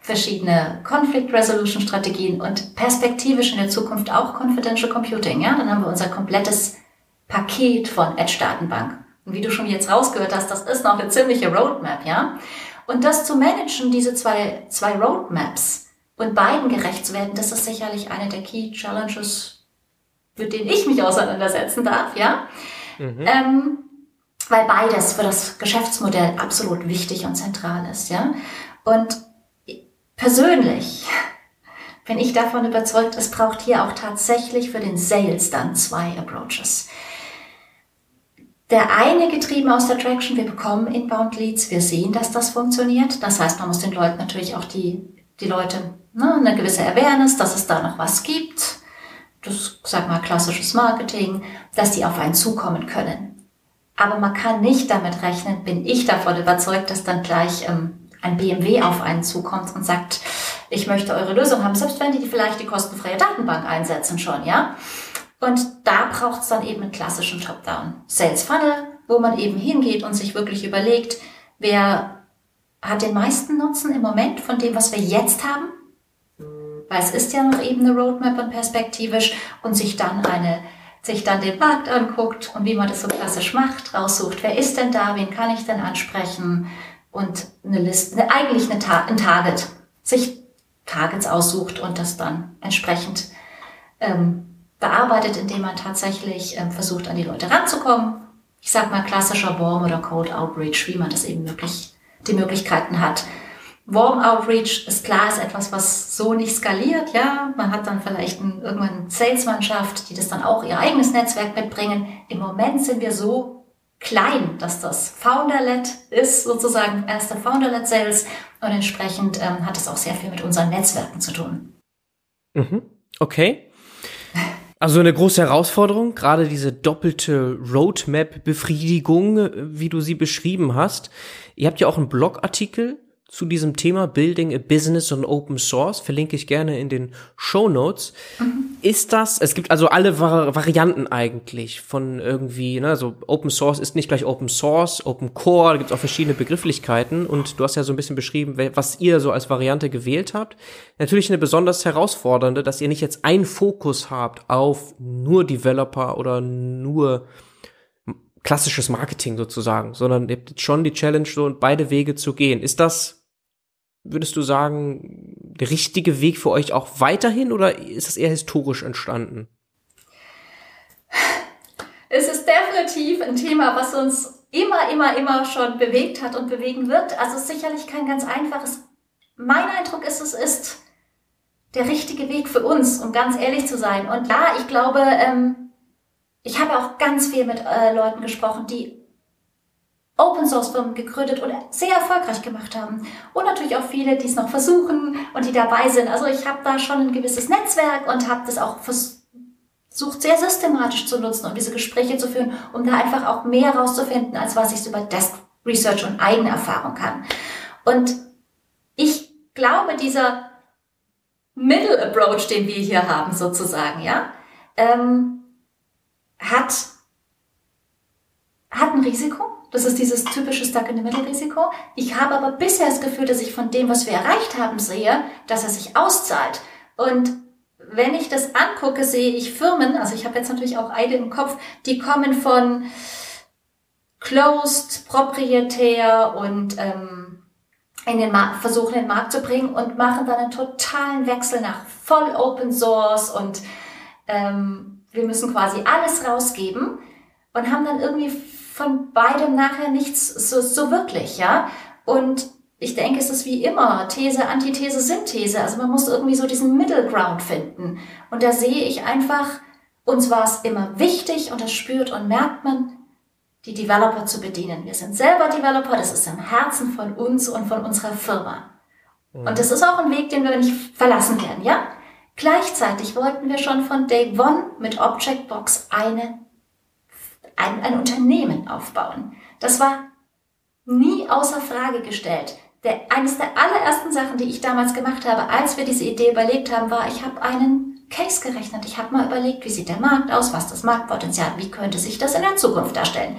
verschiedene Conflict Resolution Strategien und perspektivisch in der Zukunft auch Confidential Computing. Ja, dann haben wir unser komplettes Paket von Edge Datenbank. Und wie du schon jetzt rausgehört hast, das ist noch eine ziemliche Roadmap, ja. Und das zu managen, diese zwei, zwei Roadmaps und beiden gerecht zu werden, das ist sicherlich eine der Key Challenges, mit denen ich mich auseinandersetzen darf, ja. Mhm. Ähm, weil beides für das Geschäftsmodell absolut wichtig und zentral ist, ja. Und persönlich bin ich davon überzeugt, es braucht hier auch tatsächlich für den Sales dann zwei Approaches der eine getrieben aus der Traction, wir bekommen Inbound Leads, wir sehen, dass das funktioniert. Das heißt, man muss den Leuten natürlich auch die, die Leute, ne, eine gewisse Awareness, dass es da noch was gibt. Das, sag mal, klassisches Marketing, dass die auf einen zukommen können. Aber man kann nicht damit rechnen, bin ich davon überzeugt, dass dann gleich ähm, ein BMW auf einen zukommt und sagt, ich möchte eure Lösung haben, selbst wenn die vielleicht die kostenfreie Datenbank einsetzen schon, ja. Und da braucht es dann eben einen klassischen Top-Down-Sales-Funnel, wo man eben hingeht und sich wirklich überlegt, wer hat den meisten Nutzen im Moment von dem, was wir jetzt haben? Weil es ist ja noch eben eine Roadmap und perspektivisch und sich dann eine sich dann den Markt anguckt und wie man das so klassisch macht, raussucht, wer ist denn da, wen kann ich denn ansprechen und eine Liste, eigentlich eine Ta ein Target, sich Targets aussucht und das dann entsprechend ähm, bearbeitet, indem man tatsächlich ähm, versucht, an die Leute ranzukommen. Ich sag mal klassischer Warm oder Cold Outreach, wie man das eben möglich, die Möglichkeiten hat. Warm Outreach ist klar, ist etwas, was so nicht skaliert, ja. Man hat dann vielleicht ein, irgendwann eine Salesmannschaft, die das dann auch ihr eigenes Netzwerk mitbringen. Im Moment sind wir so klein, dass das Founder-led ist, sozusagen erster Founder-led Sales und entsprechend ähm, hat es auch sehr viel mit unseren Netzwerken zu tun. Mhm. Okay. Also eine große Herausforderung, gerade diese doppelte Roadmap-Befriedigung, wie du sie beschrieben hast. Ihr habt ja auch einen Blogartikel zu diesem Thema Building a Business on Open Source, verlinke ich gerne in den Show Notes. Mhm. Ist das, es gibt also alle Vari Varianten eigentlich von irgendwie, ne, also Open Source ist nicht gleich Open Source, Open Core, da gibt es auch verschiedene Begrifflichkeiten und du hast ja so ein bisschen beschrieben, was ihr so als Variante gewählt habt. Natürlich eine besonders herausfordernde, dass ihr nicht jetzt einen Fokus habt auf nur Developer oder nur klassisches Marketing sozusagen, sondern ihr habt schon die Challenge, so beide Wege zu gehen. Ist das, würdest du sagen, der richtige Weg für euch auch weiterhin oder ist es eher historisch entstanden? Es ist definitiv ein Thema, was uns immer, immer, immer schon bewegt hat und bewegen wird. Also sicherlich kein ganz einfaches. Mein Eindruck ist, es ist der richtige Weg für uns, um ganz ehrlich zu sein. Und ja, ich glaube, ähm, ich habe auch ganz viel mit äh, Leuten gesprochen, die Open Source Firmen gegründet und sehr erfolgreich gemacht haben. Und natürlich auch viele, die es noch versuchen und die dabei sind. Also ich habe da schon ein gewisses Netzwerk und habe das auch versucht, sehr systematisch zu nutzen und diese Gespräche zu führen, um da einfach auch mehr rauszufinden, als was ich so über Desk Research und eigene Erfahrung kann. Und ich glaube, dieser Middle Approach, den wir hier haben, sozusagen, ja, ähm, hat, hat ein Risiko. Das ist dieses typische Stuck-in-the-Middle-Risiko. Ich habe aber bisher das Gefühl, dass ich von dem, was wir erreicht haben, sehe, dass er sich auszahlt. Und wenn ich das angucke, sehe ich Firmen, also ich habe jetzt natürlich auch eine im Kopf, die kommen von closed, proprietär und ähm, in den Markt, versuchen den Markt zu bringen und machen dann einen totalen Wechsel nach voll Open Source und ähm, wir müssen quasi alles rausgeben und haben dann irgendwie von beidem nachher nichts so, so wirklich, ja. Und ich denke, es ist wie immer These, Antithese, Synthese. Also man muss irgendwie so diesen Middle Ground finden. Und da sehe ich einfach, uns war es immer wichtig und das spürt und merkt man, die Developer zu bedienen. Wir sind selber Developer, das ist im Herzen von uns und von unserer Firma. Mhm. Und das ist auch ein Weg, den wir nicht verlassen werden, ja? Gleichzeitig wollten wir schon von Day One mit Objectbox eine, ein, ein Unternehmen aufbauen. Das war nie außer Frage gestellt. Der, eines der allerersten Sachen, die ich damals gemacht habe, als wir diese Idee überlegt haben, war, ich habe einen Case gerechnet. Ich habe mal überlegt, wie sieht der Markt aus, was das Marktpotenzial, wie könnte sich das in der Zukunft darstellen.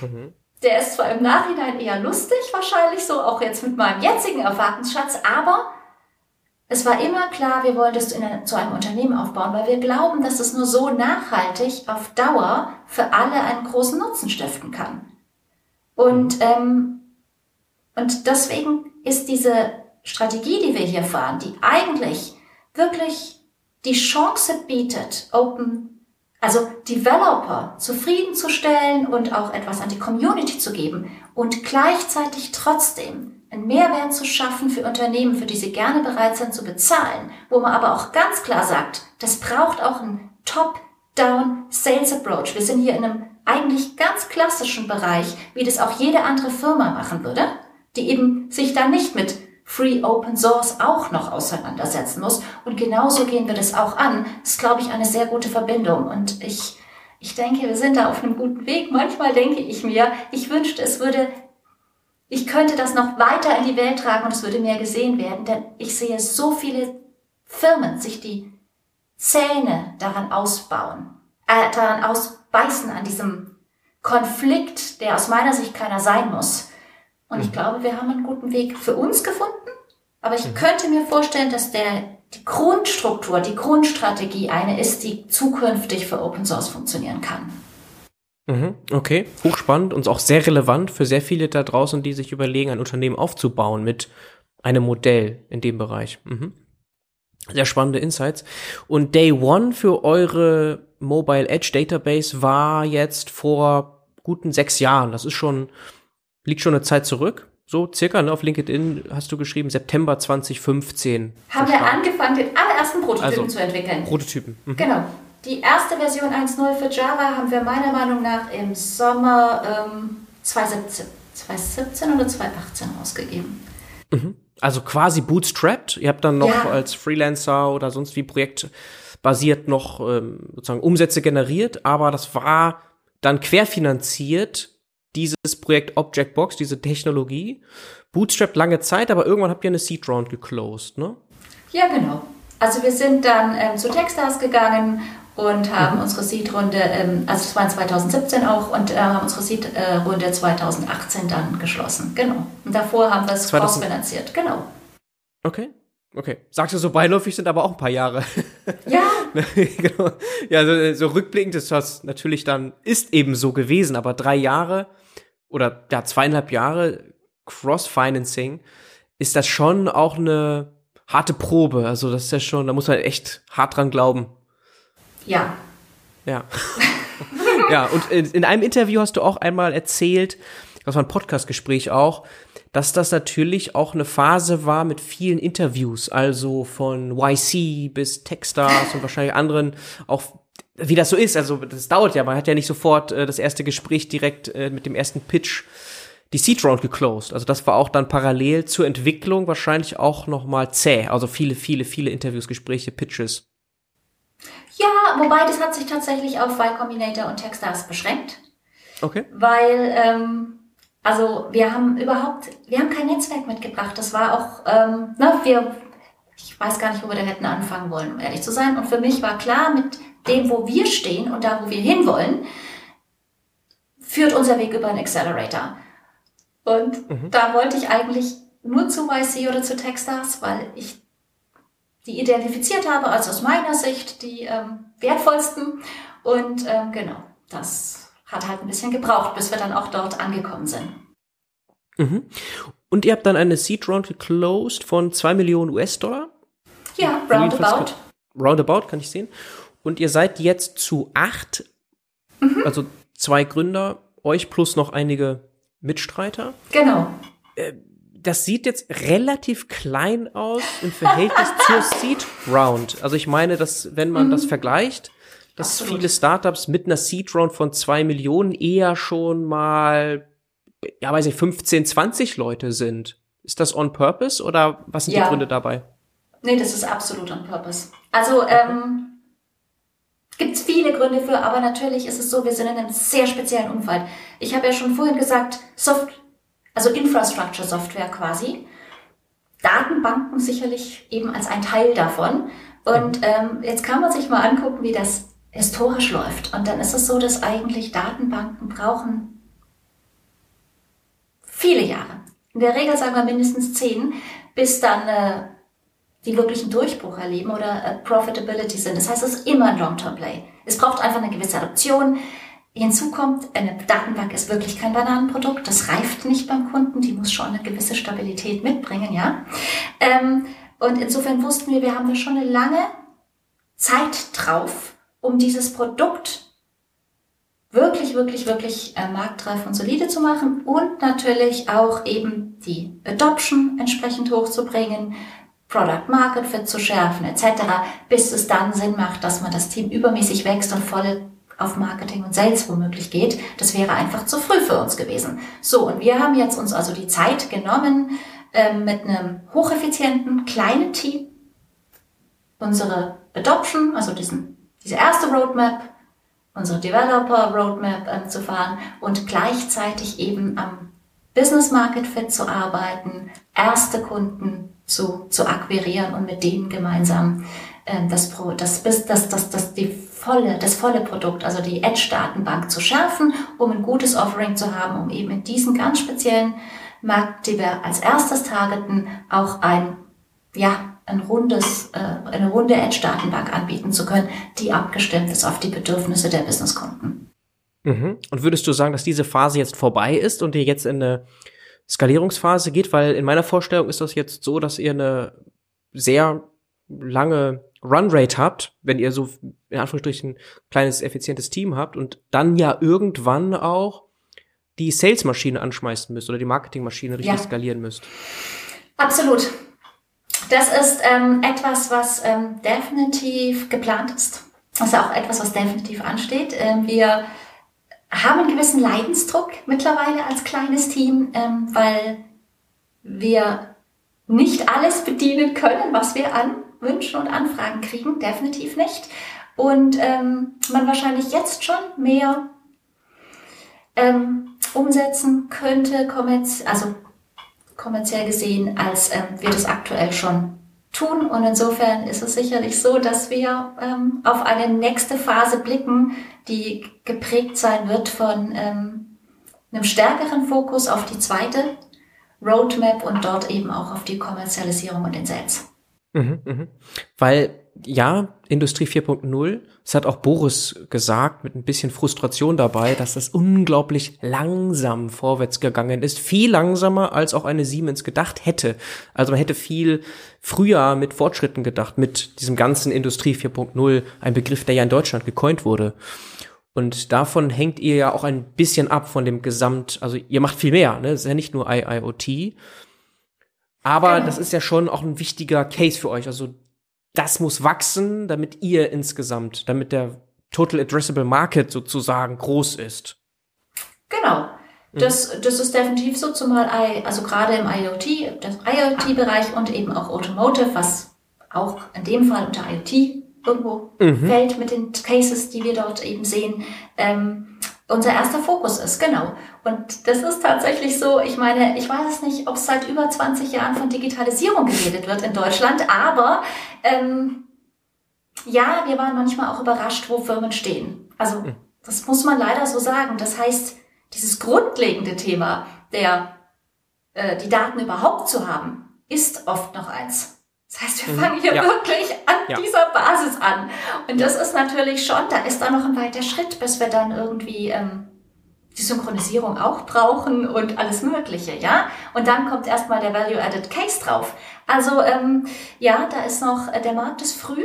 Mhm. Der ist zwar im Nachhinein eher lustig, wahrscheinlich so, auch jetzt mit meinem jetzigen Erfahrungsschatz, aber es war immer klar, wir wollen das eine, zu einem Unternehmen aufbauen, weil wir glauben, dass es nur so nachhaltig auf Dauer für alle einen großen Nutzen stiften kann. Und, ähm, und deswegen ist diese Strategie, die wir hier fahren, die eigentlich wirklich die Chance bietet, Open, also Developer zufriedenzustellen und auch etwas an die Community zu geben und gleichzeitig trotzdem einen Mehrwert zu schaffen für Unternehmen, für die sie gerne bereit sind zu bezahlen, wo man aber auch ganz klar sagt, das braucht auch einen Top-Down Sales Approach. Wir sind hier in einem eigentlich ganz klassischen Bereich, wie das auch jede andere Firma machen würde, die eben sich dann nicht mit Free Open Source auch noch auseinandersetzen muss. Und genauso gehen wir das auch an. Das ist, glaube ich, eine sehr gute Verbindung. Und ich, ich denke, wir sind da auf einem guten Weg. Manchmal denke ich mir, ich wünschte, es würde, ich könnte das noch weiter in die Welt tragen und es würde mehr gesehen werden. Denn ich sehe so viele Firmen sich die Zähne daran ausbauen, äh, daran ausbeißen an diesem Konflikt, der aus meiner Sicht keiner sein muss. Und ich mhm. glaube, wir haben einen guten Weg für uns gefunden. Aber ich mhm. könnte mir vorstellen, dass der, die Grundstruktur, die Grundstrategie eine ist, die zukünftig für Open Source funktionieren kann. Mhm. Okay, hochspannend und auch sehr relevant für sehr viele da draußen, die sich überlegen, ein Unternehmen aufzubauen mit einem Modell in dem Bereich. Mhm. Sehr spannende Insights. Und Day One für eure Mobile Edge Database war jetzt vor guten sechs Jahren. Das ist schon, liegt schon eine Zeit zurück. So circa, ne, auf LinkedIn hast du geschrieben, September 2015. Haben wir angefangen, den allerersten Prototypen also, zu entwickeln. Prototypen. Mhm. Genau. Die erste Version 1.0 für Java haben wir meiner Meinung nach im Sommer ähm, 2017, 2017 oder 2018 ausgegeben. Mhm. Also quasi bootstrapped. Ihr habt dann noch ja. als Freelancer oder sonst wie projektbasiert noch ähm, sozusagen Umsätze generiert, aber das war dann querfinanziert, dieses Projekt Objectbox, diese Technologie. Bootstrapped lange Zeit, aber irgendwann habt ihr eine Seed Round geclosed, ne? Ja, genau. Also wir sind dann ähm, zu Techstars gegangen und haben mhm. unsere Seed-Runde, ähm, also es war 2017 auch, und äh, haben unsere Seed-Runde 2018 dann geschlossen. Genau. Und davor haben wir es crossfinanziert. Genau. Okay. Okay. Sagst du so beiläufig sind aber auch ein paar Jahre. Ja. [LAUGHS] genau. Ja, so, so rückblickend ist das natürlich dann, ist eben so gewesen, aber drei Jahre oder ja, zweieinhalb Jahre Cross-Financing ist das schon auch eine harte Probe. Also das ist ja schon, da muss man echt hart dran glauben. Ja. Ja. [LAUGHS] ja, und in, in, einem Interview hast du auch einmal erzählt, das war ein Podcastgespräch auch, dass das natürlich auch eine Phase war mit vielen Interviews, also von YC bis Techstars und wahrscheinlich anderen auch wie das so ist, also das dauert ja, man hat ja nicht sofort äh, das erste Gespräch direkt äh, mit dem ersten Pitch die Seed Round geclosed. Also das war auch dann parallel zur Entwicklung wahrscheinlich auch noch mal zäh, also viele viele viele Interviews, Gespräche, Pitches. Ja, wobei das hat sich tatsächlich auf Y Combinator und Techstars beschränkt. Okay. Weil, ähm, also wir haben überhaupt, wir haben kein Netzwerk mitgebracht. Das war auch, ähm, na, wir, ich weiß gar nicht, wo wir da hätten anfangen wollen, um ehrlich zu sein. Und für mich war klar, mit dem, wo wir stehen und da, wo wir hinwollen, führt unser Weg über einen Accelerator. Und mhm. da wollte ich eigentlich nur zu YC oder zu Techstars, weil ich die identifiziert habe, als aus meiner Sicht die ähm, wertvollsten. Und ähm, genau, das hat halt ein bisschen gebraucht, bis wir dann auch dort angekommen sind. Mhm. Und ihr habt dann eine Seed Round geclosed von 2 Millionen US-Dollar? Ja, roundabout. Roundabout, kann ich sehen. Und ihr seid jetzt zu acht, mhm. also zwei Gründer, euch plus noch einige Mitstreiter. Genau. Äh, das sieht jetzt relativ klein aus im Verhältnis [LAUGHS] zur Seed Round. Also ich meine, dass wenn man mhm. das vergleicht, dass Absolut. viele Startups mit einer Seed Round von zwei Millionen eher schon mal, ja weiß ich, 15, 20 Leute sind. Ist das on purpose oder was sind ja. die Gründe dabei? Nee, das ist absolut on purpose. Also ähm, gibt es viele Gründe für, aber natürlich ist es so, wir sind in einem sehr speziellen Umfeld. Ich habe ja schon vorhin gesagt, Soft also Infrastructure Software quasi. Datenbanken sicherlich eben als ein Teil davon. Und ähm, jetzt kann man sich mal angucken, wie das historisch läuft. Und dann ist es so, dass eigentlich Datenbanken brauchen viele Jahre. In der Regel sagen wir mindestens zehn, bis dann äh, die wirklichen Durchbruch erleben oder äh, Profitability sind. Das heißt, es ist immer ein Long-Term-Play. Es braucht einfach eine gewisse Adoption. Hinzu kommt, eine Datenbank ist wirklich kein Bananenprodukt. Das reift nicht beim Kunden. Die muss schon eine gewisse Stabilität mitbringen, ja. Ähm, und insofern wussten wir, wir haben da schon eine lange Zeit drauf, um dieses Produkt wirklich, wirklich, wirklich äh, marktreif und solide zu machen und natürlich auch eben die Adoption entsprechend hochzubringen, Product Market Fit zu schärfen etc., bis es dann Sinn macht, dass man das Team übermäßig wächst und volle auf Marketing und Sales womöglich geht. Das wäre einfach zu früh für uns gewesen. So, und wir haben jetzt uns also die Zeit genommen, ähm, mit einem hocheffizienten kleinen Team unsere Adoption, also diesen, diese erste Roadmap, unsere Developer Roadmap ähm, zu fahren und gleichzeitig eben am Business Market Fit zu arbeiten, erste Kunden zu, zu akquirieren und mit denen gemeinsam ähm, das, das, das, das, das, das, die volle, das volle Produkt, also die Edge-Datenbank zu schärfen, um ein gutes Offering zu haben, um eben in diesen ganz speziellen Markt, die wir als erstes targeten, auch ein, ja, ein rundes, äh, eine runde Edge-Datenbank anbieten zu können, die abgestimmt ist auf die Bedürfnisse der Businesskunden. Mhm. Und würdest du sagen, dass diese Phase jetzt vorbei ist und ihr jetzt in eine Skalierungsphase geht? Weil in meiner Vorstellung ist das jetzt so, dass ihr eine sehr lange Runrate habt, wenn ihr so in Anführungsstrichen ein kleines, effizientes Team habt und dann ja irgendwann auch die Sales-Maschine anschmeißen müsst oder die Marketing-Maschine richtig ja. skalieren müsst. Absolut. Das ist ähm, etwas, was ähm, definitiv geplant ist. Das ist auch etwas, was definitiv ansteht. Ähm, wir haben einen gewissen Leidensdruck mittlerweile als kleines Team, ähm, weil wir nicht alles bedienen können, was wir an Wünschen und Anfragen kriegen. Definitiv nicht. Und ähm, man wahrscheinlich jetzt schon mehr ähm, umsetzen könnte, kommerz also kommerziell gesehen, als ähm, wir das aktuell schon tun. Und insofern ist es sicherlich so, dass wir ähm, auf eine nächste Phase blicken, die geprägt sein wird von ähm, einem stärkeren Fokus auf die zweite Roadmap und dort eben auch auf die Kommerzialisierung und den Sales. Mhm, mhm. Weil ja, Industrie 4.0, es hat auch Boris gesagt, mit ein bisschen Frustration dabei, dass das unglaublich langsam vorwärts gegangen ist. Viel langsamer, als auch eine Siemens gedacht hätte. Also man hätte viel früher mit Fortschritten gedacht, mit diesem ganzen Industrie 4.0, ein Begriff, der ja in Deutschland gecoint wurde. Und davon hängt ihr ja auch ein bisschen ab von dem Gesamt, also ihr macht viel mehr, ne? Das ist ja nicht nur IIoT. Aber genau. das ist ja schon auch ein wichtiger Case für euch. Also das muss wachsen, damit ihr insgesamt, damit der Total Addressable Market sozusagen groß ist. Genau. Mhm. Das, das ist definitiv so, zumal also gerade im IoT, das IoT-Bereich und eben auch Automotive, was auch in dem Fall unter IoT irgendwo mhm. fällt mit den Cases, die wir dort eben sehen. Ähm, unser erster Fokus ist, genau. Und das ist tatsächlich so, ich meine, ich weiß es nicht, ob es seit über 20 Jahren von Digitalisierung geredet wird in Deutschland, aber ähm, ja, wir waren manchmal auch überrascht, wo Firmen stehen. Also hm. das muss man leider so sagen. Das heißt, dieses grundlegende Thema, der äh, die Daten überhaupt zu haben, ist oft noch eins. Das heißt, wir mhm. fangen hier ja. wirklich an ja. dieser Basis an. Und das ist natürlich schon, da ist da noch ein weiter Schritt, bis wir dann irgendwie ähm, die Synchronisierung auch brauchen und alles Mögliche, ja. Und dann kommt erstmal der Value-Added Case drauf. Also ähm, ja, da ist noch, äh, der Markt ist früh,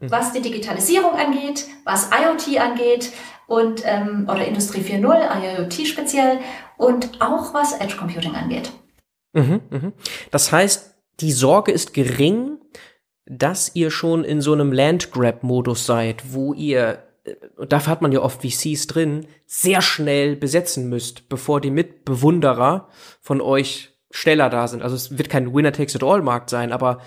mhm. was die Digitalisierung angeht, was IoT angeht und ähm, oder Industrie 4.0, IoT speziell und auch was Edge Computing angeht. Mhm, mh. Das heißt, die Sorge ist gering, dass ihr schon in so einem Landgrab-Modus seid, wo ihr, äh, und dafür hat man ja oft VCs drin, sehr schnell besetzen müsst, bevor die Mitbewunderer von euch schneller da sind. Also es wird kein Winner-Takes-it-all-Markt sein, aber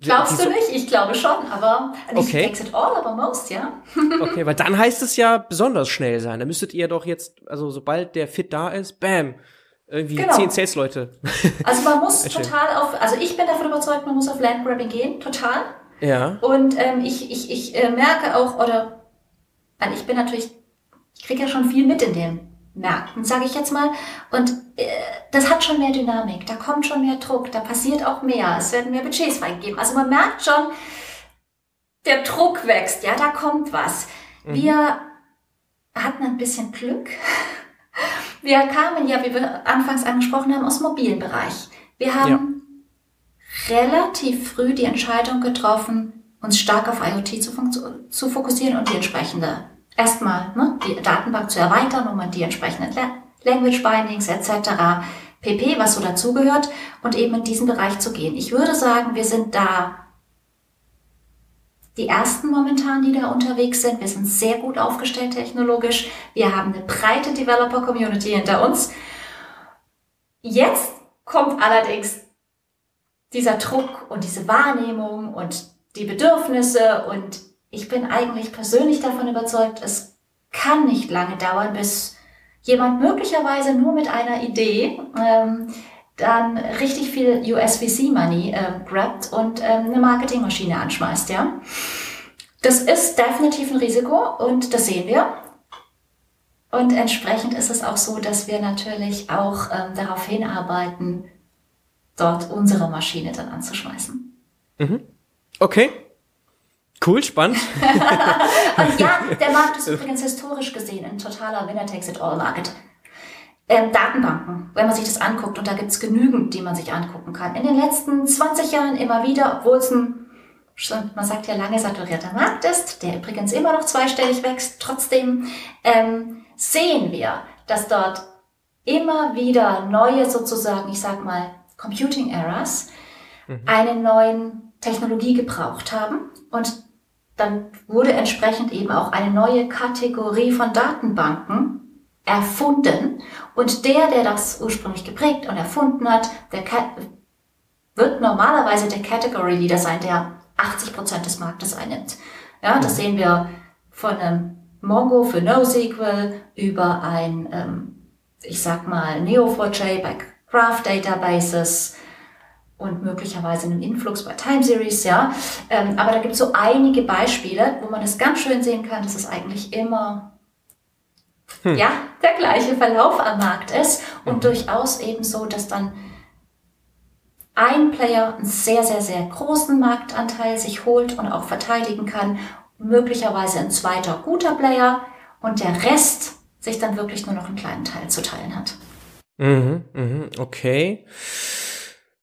Glaubst du nicht? Ich glaube schon, aber nicht okay. takes it all, aber most, ja. [LAUGHS] okay, weil dann heißt es ja besonders schnell sein. Da müsstet ihr doch jetzt, also sobald der Fit da ist, bam, irgendwie genau. zehn Sales-Leute. [LAUGHS] Also man muss total auf, also ich bin davon überzeugt, man muss auf Landgrabbing gehen, total. Ja. Und ähm, ich, ich, ich äh, merke auch, oder weil ich bin natürlich, ich kriege ja schon viel mit in den Märkten, sage ich jetzt mal. Und äh, das hat schon mehr Dynamik, da kommt schon mehr Druck, da passiert auch mehr, es werden mehr Budgets freigegeben. Also man merkt schon, der Druck wächst, ja, da kommt was. Mhm. Wir hatten ein bisschen Glück. Wir kamen ja, wie wir anfangs angesprochen haben, aus dem mobilen Bereich. Wir haben ja. relativ früh die Entscheidung getroffen, uns stark auf IoT zu, zu fokussieren und die entsprechende, erstmal ne, die Datenbank zu erweitern, um die entsprechenden Language Bindings etc. pp, was so dazugehört, und eben in diesen Bereich zu gehen. Ich würde sagen, wir sind da die ersten momentan, die da unterwegs sind. Wir sind sehr gut aufgestellt technologisch. Wir haben eine breite Developer-Community hinter uns. Jetzt kommt allerdings dieser Druck und diese Wahrnehmung und die Bedürfnisse und ich bin eigentlich persönlich davon überzeugt, es kann nicht lange dauern, bis jemand möglicherweise nur mit einer Idee ähm, dann richtig viel USVC-Money äh, grabt und ähm, eine Marketingmaschine anschmeißt, ja. Das ist definitiv ein Risiko und das sehen wir. Und entsprechend ist es auch so, dass wir natürlich auch ähm, darauf hinarbeiten, dort unsere Maschine dann anzuschmeißen. Mhm. Okay. Cool, spannend. und [LAUGHS] ja, [LAUGHS] der Markt ist übrigens historisch gesehen ein totaler Winner-Takes-it-all-Market. Ähm, Datenbanken, wenn man sich das anguckt, und da gibt's genügend, die man sich angucken kann. In den letzten 20 Jahren immer wieder, obwohl es ein, man sagt ja, lange saturierter Markt ist, der übrigens immer noch zweistellig wächst, trotzdem ähm, sehen wir, dass dort immer wieder neue sozusagen, ich sag mal, Computing Errors, mhm. eine neuen Technologie gebraucht haben und dann wurde entsprechend eben auch eine neue Kategorie von Datenbanken erfunden. Und der, der das ursprünglich geprägt und erfunden hat, der wird normalerweise der Category Leader sein, der 80 Prozent des Marktes einnimmt. Ja, das sehen wir von einem Mongo für NoSQL über ein, ähm, ich sag mal, Neo4j bei Graph Databases, und möglicherweise einem Influx bei Time Series, ja. Ähm, aber da gibt es so einige Beispiele, wo man das ganz schön sehen kann, dass es eigentlich immer hm. ja, der gleiche Verlauf am Markt ist und mhm. durchaus eben so, dass dann ein Player einen sehr, sehr, sehr großen Marktanteil sich holt und auch verteidigen kann, möglicherweise ein zweiter guter Player und der Rest sich dann wirklich nur noch einen kleinen Teil zu teilen hat. Mhm, mhm, okay.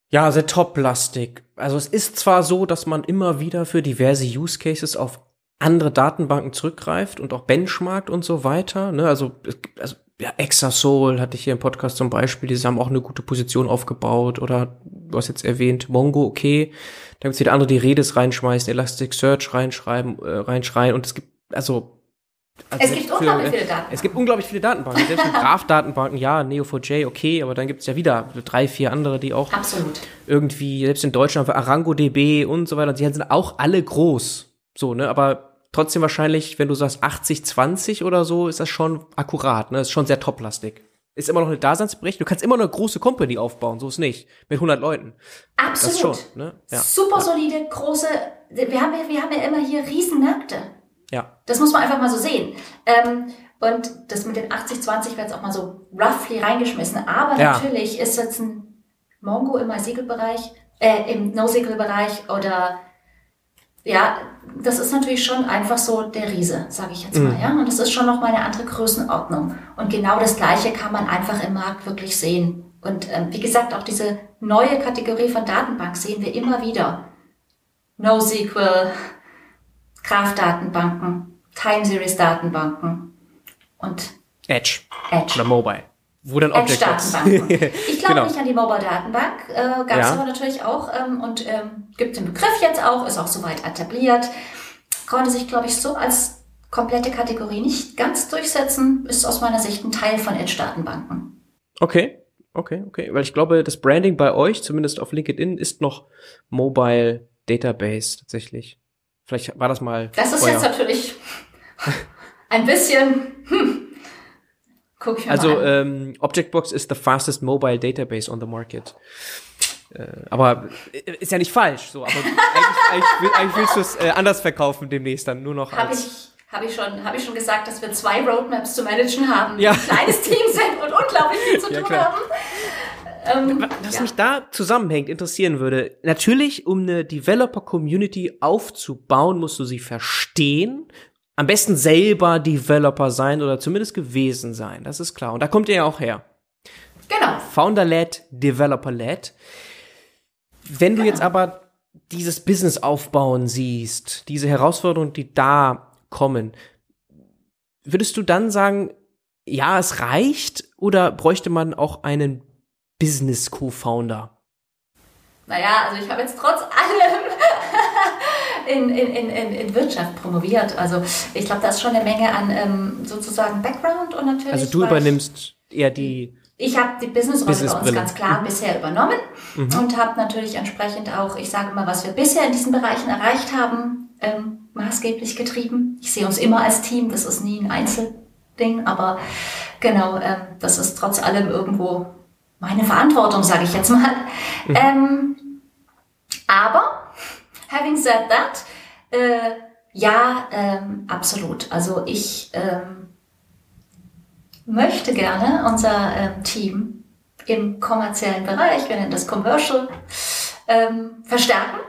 Ja, sehr top-lastig. Also es ist zwar so, dass man immer wieder für diverse Use Cases auf andere Datenbanken zurückgreift und auch benchmarkt und so weiter. Ne? Also, also ja, Exasol hatte ich hier im Podcast zum Beispiel, die haben auch eine gute Position aufgebaut oder du hast jetzt erwähnt, Mongo, okay. Da gibt's wieder andere, die Redis reinschmeißen, Elasticsearch reinschreiben, äh, reinschreien und es gibt, also also es gibt für, unglaublich viele Datenbanken. Es gibt unglaublich viele Datenbanken. Selbst [LAUGHS] Graph-Datenbanken, ja, Neo4j, okay, aber dann gibt es ja wieder drei, vier andere, die auch Absolut. irgendwie, selbst in Deutschland, ArangoDB und so weiter, die sind auch alle groß. So, ne, aber trotzdem wahrscheinlich, wenn du sagst 80, 20 oder so, ist das schon akkurat, ne, ist schon sehr toplastig. Ist immer noch eine Daseinsberechtigung. Du kannst immer eine große Company aufbauen, so ist nicht. Mit 100 Leuten. Absolut. Schon, ne? ja. Super solide, große, wir haben, ja, wir haben ja immer hier Riesenmärkte. Ja. Das muss man einfach mal so sehen. Ähm, und das mit den 80-20 wird jetzt auch mal so roughly reingeschmissen. Aber ja. natürlich ist jetzt ein Mongo im MySQL-Bereich, äh, im NoSQL-Bereich oder ja, das ist natürlich schon einfach so der Riese, sage ich jetzt mal, mhm. ja. Und das ist schon noch mal eine andere Größenordnung. Und genau das Gleiche kann man einfach im Markt wirklich sehen. Und ähm, wie gesagt, auch diese neue Kategorie von Datenbank sehen wir immer wieder. NoSQL, Graph-Datenbanken, Time-Series-Datenbanken und Edge. Edge. Oder Mobile. Wo dann Object Datenbanken. [LAUGHS] Ich glaube genau. nicht an die Mobile-Datenbank. Äh, Gab es ja. aber natürlich auch ähm, und ähm, gibt den Begriff jetzt auch, ist auch soweit etabliert. Konnte sich, glaube ich, so als komplette Kategorie nicht ganz durchsetzen. Ist aus meiner Sicht ein Teil von Edge-Datenbanken. Okay. Okay, okay. Weil ich glaube, das Branding bei euch, zumindest auf LinkedIn, ist noch Mobile Database tatsächlich. Vielleicht war das mal. Das ist jetzt natürlich [LAUGHS] ein bisschen. Hm. Guck ich mir also mal an. Ähm, Objectbox ist the fastest mobile database on the market. Äh, aber äh, ist ja nicht falsch, so. Aber [LAUGHS] eigentlich, eigentlich, eigentlich willst du es äh, anders verkaufen demnächst dann nur noch. Hab als ich habe ich schon, habe ich schon gesagt, dass wir zwei Roadmaps zu managen haben, ja. ein kleines Team sind und unglaublich viel zu ja, tun klar. haben. Ähm, Was ja. mich da zusammenhängt, interessieren würde, natürlich, um eine Developer-Community aufzubauen, musst du sie verstehen. Am besten selber Developer sein oder zumindest gewesen sein. Das ist klar. Und da kommt ihr ja auch her. Genau. Founder-led, Developer-led. Wenn genau. du jetzt aber dieses Business aufbauen siehst, diese Herausforderungen, die da kommen, würdest du dann sagen, ja, es reicht oder bräuchte man auch einen Business Co-Founder? Naja, also ich habe jetzt trotz allem in, in, in, in Wirtschaft promoviert. Also ich glaube, da ist schon eine Menge an ähm, sozusagen Background und natürlich. Also du übernimmst eher die. Ich habe die Businessrolle Business bei uns ganz klar mhm. bisher übernommen mhm. und habe natürlich entsprechend auch, ich sage mal, was wir bisher in diesen Bereichen erreicht haben, ähm, maßgeblich getrieben. Ich sehe uns immer als Team, das ist nie ein Einzelding, aber genau, ähm, das ist trotz allem irgendwo meine Verantwortung, sage ich jetzt mal. Mhm. Ähm, aber, having said that, äh, ja, ähm, absolut. Also ich ähm, möchte gerne unser ähm, Team im kommerziellen Bereich, wir nennen das Commercial, ähm, verstärken.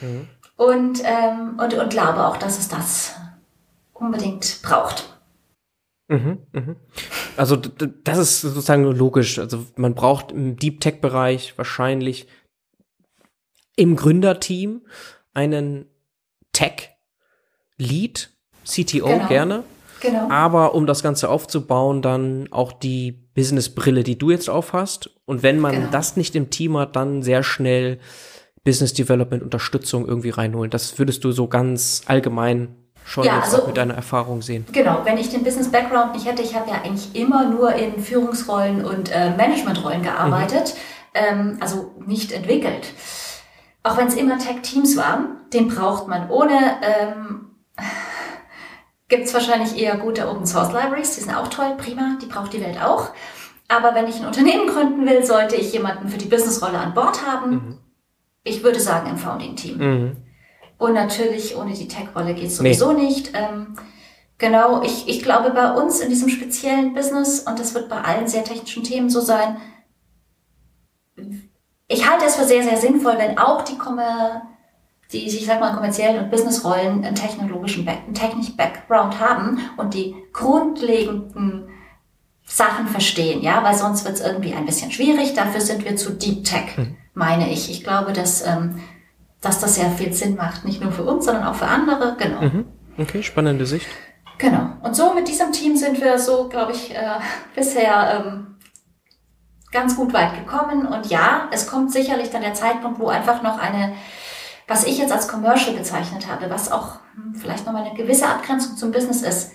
Mhm. Und, ähm, und, und glaube auch, dass es das unbedingt braucht. Mhm, mhm. Also das ist sozusagen logisch. Also man braucht im Deep Tech Bereich wahrscheinlich im Gründerteam einen Tech Lead, CTO genau. gerne. Genau. Aber um das Ganze aufzubauen, dann auch die Business-Brille, die du jetzt aufhast. Und wenn man genau. das nicht im Team hat, dann sehr schnell Business Development Unterstützung irgendwie reinholen. Das würdest du so ganz allgemein schon ja, jetzt also, mit deiner Erfahrung sehen. Genau, wenn ich den Business Background nicht hätte, ich habe ja eigentlich immer nur in Führungsrollen und äh, Managementrollen gearbeitet, mhm. ähm, also nicht entwickelt. Auch wenn es immer Tech-Teams waren, den braucht man. Ohne ähm, gibt es wahrscheinlich eher gute Open Source Libraries, die sind auch toll, prima, die braucht die Welt auch. Aber wenn ich ein Unternehmen gründen will, sollte ich jemanden für die Businessrolle an Bord haben. Mhm. Ich würde sagen im Founding-Team. Mhm. Und natürlich ohne die Tech-Rolle geht es sowieso nee. nicht. Ähm, genau, ich, ich glaube bei uns in diesem speziellen Business, und das wird bei allen sehr technischen Themen so sein, ich halte es für sehr, sehr sinnvoll, wenn auch die, Kommer die ich sag mal, kommerziellen und Businessrollen einen technologischen Back einen technischen Background haben und die grundlegenden Sachen verstehen, ja, weil sonst wird es irgendwie ein bisschen schwierig. Dafür sind wir zu Deep Tech, mhm. meine ich. Ich glaube, dass ähm, dass das sehr viel Sinn macht, nicht nur für uns, sondern auch für andere. Genau. Mhm. Okay, spannende Sicht. Genau. Und so mit diesem Team sind wir so, glaube ich, äh, [LAUGHS] bisher ähm, ganz gut weit gekommen. Und ja, es kommt sicherlich dann der Zeitpunkt, wo einfach noch eine, was ich jetzt als Commercial bezeichnet habe, was auch hm, vielleicht noch mal eine gewisse Abgrenzung zum Business ist,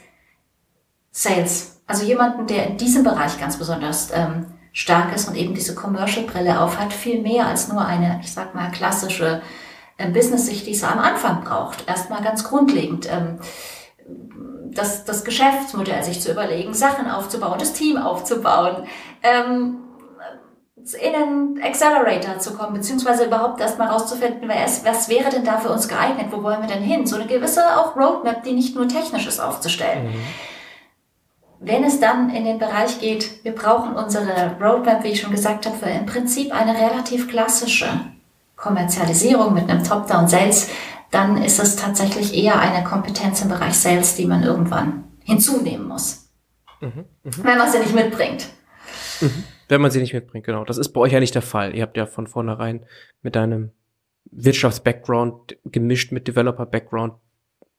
Sales. Also jemanden, der in diesem Bereich ganz besonders ähm, stark ist und eben diese Commercial-Brille aufhat, viel mehr als nur eine, ich sag mal, klassische äh, Business-Sicht, die es am Anfang braucht. Erstmal ganz grundlegend. Ähm, das, das Geschäftsmodell sich zu überlegen, Sachen aufzubauen, das Team aufzubauen, ähm, in einen Accelerator zu kommen, beziehungsweise überhaupt erstmal rauszufinden, was, was wäre denn da für uns geeignet, wo wollen wir denn hin? So eine gewisse auch Roadmap, die nicht nur technisch ist, aufzustellen. Mhm. Wenn es dann in den Bereich geht, wir brauchen unsere Roadmap, wie ich schon gesagt habe, für im Prinzip eine relativ klassische Kommerzialisierung mit einem Top-Down-Sales, dann ist es tatsächlich eher eine Kompetenz im Bereich Sales, die man irgendwann hinzunehmen muss. Mhm, mh. Wenn man sie nicht mitbringt. Mhm. Wenn man sie nicht mitbringt, genau. Das ist bei euch ja nicht der Fall. Ihr habt ja von vornherein mit deinem Wirtschafts-Background gemischt mit Developer-Background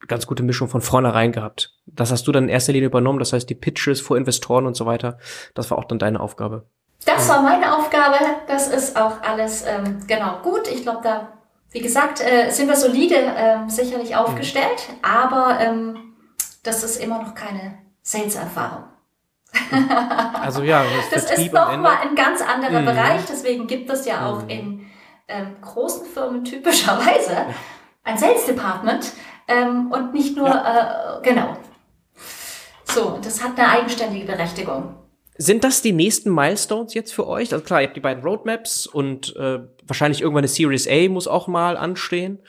ganz gute Mischung von vornherein gehabt. Das hast du dann in erster Linie übernommen. Das heißt, die Pitches vor Investoren und so weiter, das war auch dann deine Aufgabe. Das war meine Aufgabe. Das ist auch alles ähm, genau gut. Ich glaube, da, wie gesagt, äh, sind wir solide äh, sicherlich aufgestellt, mhm. aber ähm, das ist immer noch keine Sales-Erfahrung. Also ja, das, das ist nochmal ein ganz anderer mhm. Bereich. Deswegen gibt es ja auch mhm. in ähm, großen Firmen typischerweise ja. ein Sales Department ähm, und nicht nur ja. äh, genau. So, das hat eine eigenständige Berechtigung. Sind das die nächsten Milestones jetzt für euch? Also klar, ihr habt die beiden Roadmaps und äh, wahrscheinlich irgendwann eine Series A muss auch mal anstehen.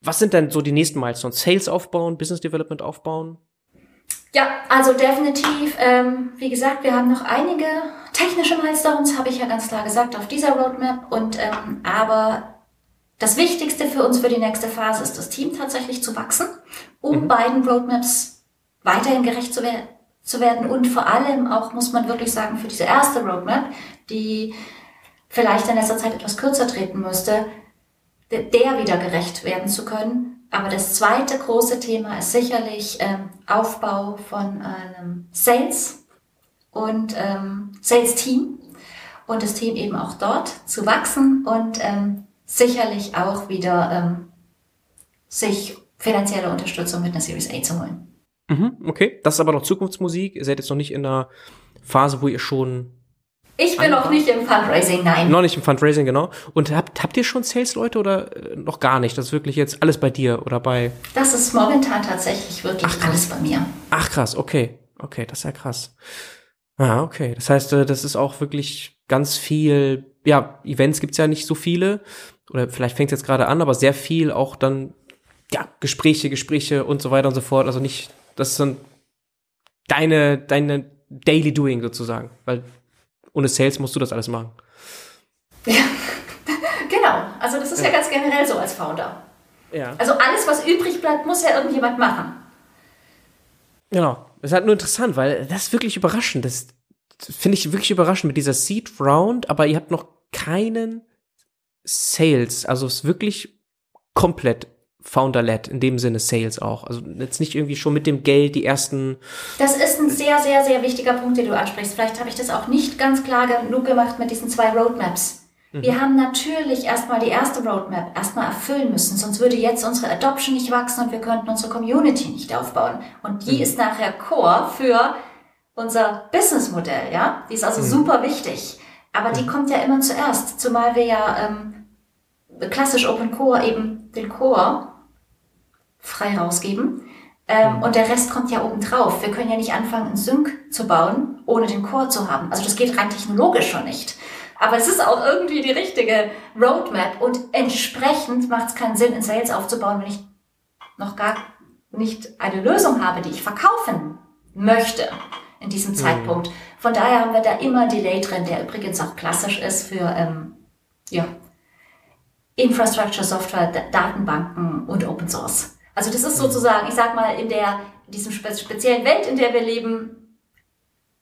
Was sind denn so die nächsten Milestones? Sales aufbauen, Business Development aufbauen? Ja, also definitiv. Ähm, wie gesagt, wir haben noch einige technische Milestones, habe ich ja ganz klar gesagt, auf dieser Roadmap. Und ähm, aber das Wichtigste für uns für die nächste Phase ist, das Team tatsächlich zu wachsen, um mhm. beiden Roadmaps weiterhin gerecht zu werden zu werden und vor allem auch, muss man wirklich sagen, für diese erste Roadmap, die vielleicht in letzter Zeit etwas kürzer treten müsste, der wieder gerecht werden zu können. Aber das zweite große Thema ist sicherlich ähm, Aufbau von einem Sales und ähm, Sales-Team und das Team eben auch dort zu wachsen und ähm, sicherlich auch wieder ähm, sich finanzielle Unterstützung mit einer Series A zu holen. Mhm, okay, das ist aber noch Zukunftsmusik. Ihr seid jetzt noch nicht in einer Phase, wo ihr schon. Ich bin noch nicht im Fundraising, nein. Noch nicht im Fundraising, genau. Und habt, habt ihr schon Sales-Leute oder äh, noch gar nicht? Das ist wirklich jetzt alles bei dir oder bei. Das ist momentan tatsächlich wirklich Ach, alles bei mir. Ach krass, okay. Okay, das ist ja krass. Ah, okay. Das heißt, äh, das ist auch wirklich ganz viel, ja, Events gibt's ja nicht so viele. Oder vielleicht fängt es jetzt gerade an, aber sehr viel auch dann, ja, Gespräche, Gespräche und so weiter und so fort. Also nicht das ist dann deine, deine Daily Doing sozusagen. Weil ohne Sales musst du das alles machen. Ja, [LAUGHS] genau. Also das ist ja. ja ganz generell so als Founder. Ja. Also alles, was übrig bleibt, muss ja irgendjemand machen. Genau. Das ist halt nur interessant, weil das ist wirklich überraschend. Das finde ich wirklich überraschend mit dieser Seed Round, aber ihr habt noch keinen Sales. Also es ist wirklich komplett Founder-led, in dem Sinne Sales auch. Also jetzt nicht irgendwie schon mit dem Geld die ersten. Das ist ein sehr, sehr, sehr wichtiger Punkt, den du ansprichst. Vielleicht habe ich das auch nicht ganz klar genug gemacht mit diesen zwei Roadmaps. Mhm. Wir haben natürlich erstmal die erste Roadmap erstmal erfüllen müssen, sonst würde jetzt unsere Adoption nicht wachsen und wir könnten unsere Community nicht aufbauen. Und die mhm. ist nachher Core für unser Businessmodell, ja? Die ist also mhm. super wichtig. Aber die mhm. kommt ja immer zuerst, zumal wir ja ähm, klassisch Open Core eben den Core frei rausgeben. Ähm, mhm. Und der Rest kommt ja oben drauf. Wir können ja nicht anfangen, einen Sync zu bauen, ohne den Core zu haben. Also das geht rein technologisch schon nicht. Aber es ist auch irgendwie die richtige Roadmap und entsprechend macht es keinen Sinn, in Sales aufzubauen, wenn ich noch gar nicht eine Lösung habe, die ich verkaufen möchte in diesem mhm. Zeitpunkt. Von daher haben wir da immer Delay drin, der übrigens auch klassisch ist für ähm, ja, Infrastructure, Software, Datenbanken und Open Source. Also das ist sozusagen, ich sag mal, in der, diesem speziellen Welt, in der wir leben,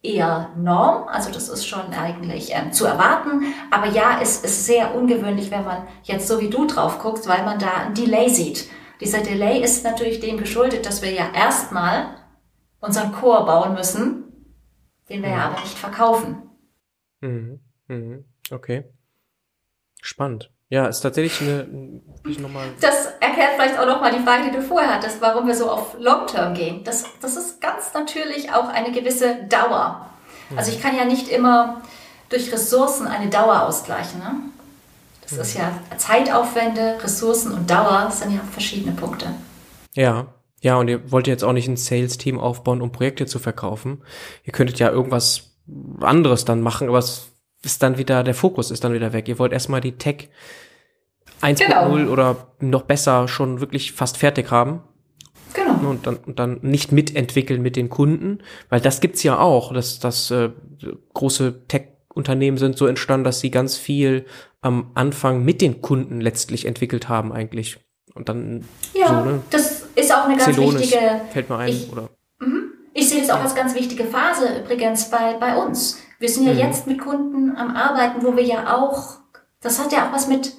eher Norm. Also das ist schon eigentlich ähm, zu erwarten. Aber ja, es ist sehr ungewöhnlich, wenn man jetzt so wie du drauf guckst, weil man da ein Delay sieht. Dieser Delay ist natürlich dem geschuldet, dass wir ja erstmal unseren Core bauen müssen, den wir mhm. ja aber nicht verkaufen. Mhm. Mhm. Okay. Spannend. Ja, ist tatsächlich eine, ich nochmal. Das erklärt vielleicht auch nochmal die Frage, die du vorher hattest, warum wir so auf Long-Term gehen. Das, das ist ganz natürlich auch eine gewisse Dauer. Also ich kann ja nicht immer durch Ressourcen eine Dauer ausgleichen. Ne? Das mhm. ist ja Zeitaufwände, Ressourcen und Dauer das sind ja verschiedene Punkte. Ja, ja, und ihr wollt jetzt auch nicht ein Sales-Team aufbauen, um Projekte zu verkaufen. Ihr könntet ja irgendwas anderes dann machen, aber es ist dann wieder, der Fokus ist dann wieder weg. Ihr wollt erstmal die Tech 1.0 genau. oder noch besser schon wirklich fast fertig haben. Genau. Und dann, und dann nicht mitentwickeln mit den Kunden, weil das gibt's ja auch, dass, dass äh, große Tech-Unternehmen sind so entstanden, dass sie ganz viel am Anfang mit den Kunden letztlich entwickelt haben eigentlich. Und dann ja, so, ne? das ist auch eine ganz Celonis wichtige. Fällt mir ein, ich, oder? Mhm. Ich sehe das auch als ganz wichtige Phase übrigens bei, bei uns. Wir sind ja mhm. jetzt mit Kunden am Arbeiten, wo wir ja auch, das hat ja auch was mit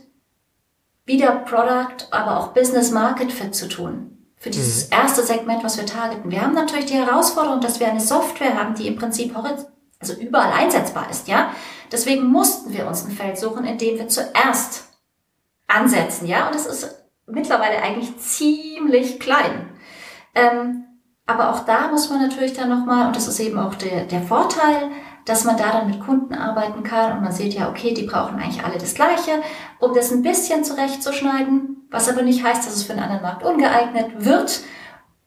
wieder Product, aber auch Business Market Fit zu tun. Für dieses mhm. erste Segment, was wir targeten. Wir haben natürlich die Herausforderung, dass wir eine Software haben, die im Prinzip also überall einsetzbar ist, ja. Deswegen mussten wir uns ein Feld suchen, in dem wir zuerst ansetzen, ja. Und es ist mittlerweile eigentlich ziemlich klein. Ähm, aber auch da muss man natürlich dann nochmal, und das ist eben auch der, der Vorteil, dass man da dann mit Kunden arbeiten kann und man sieht ja, okay, die brauchen eigentlich alle das Gleiche, um das ein bisschen zurechtzuschneiden, was aber nicht heißt, dass es für einen anderen Markt ungeeignet wird.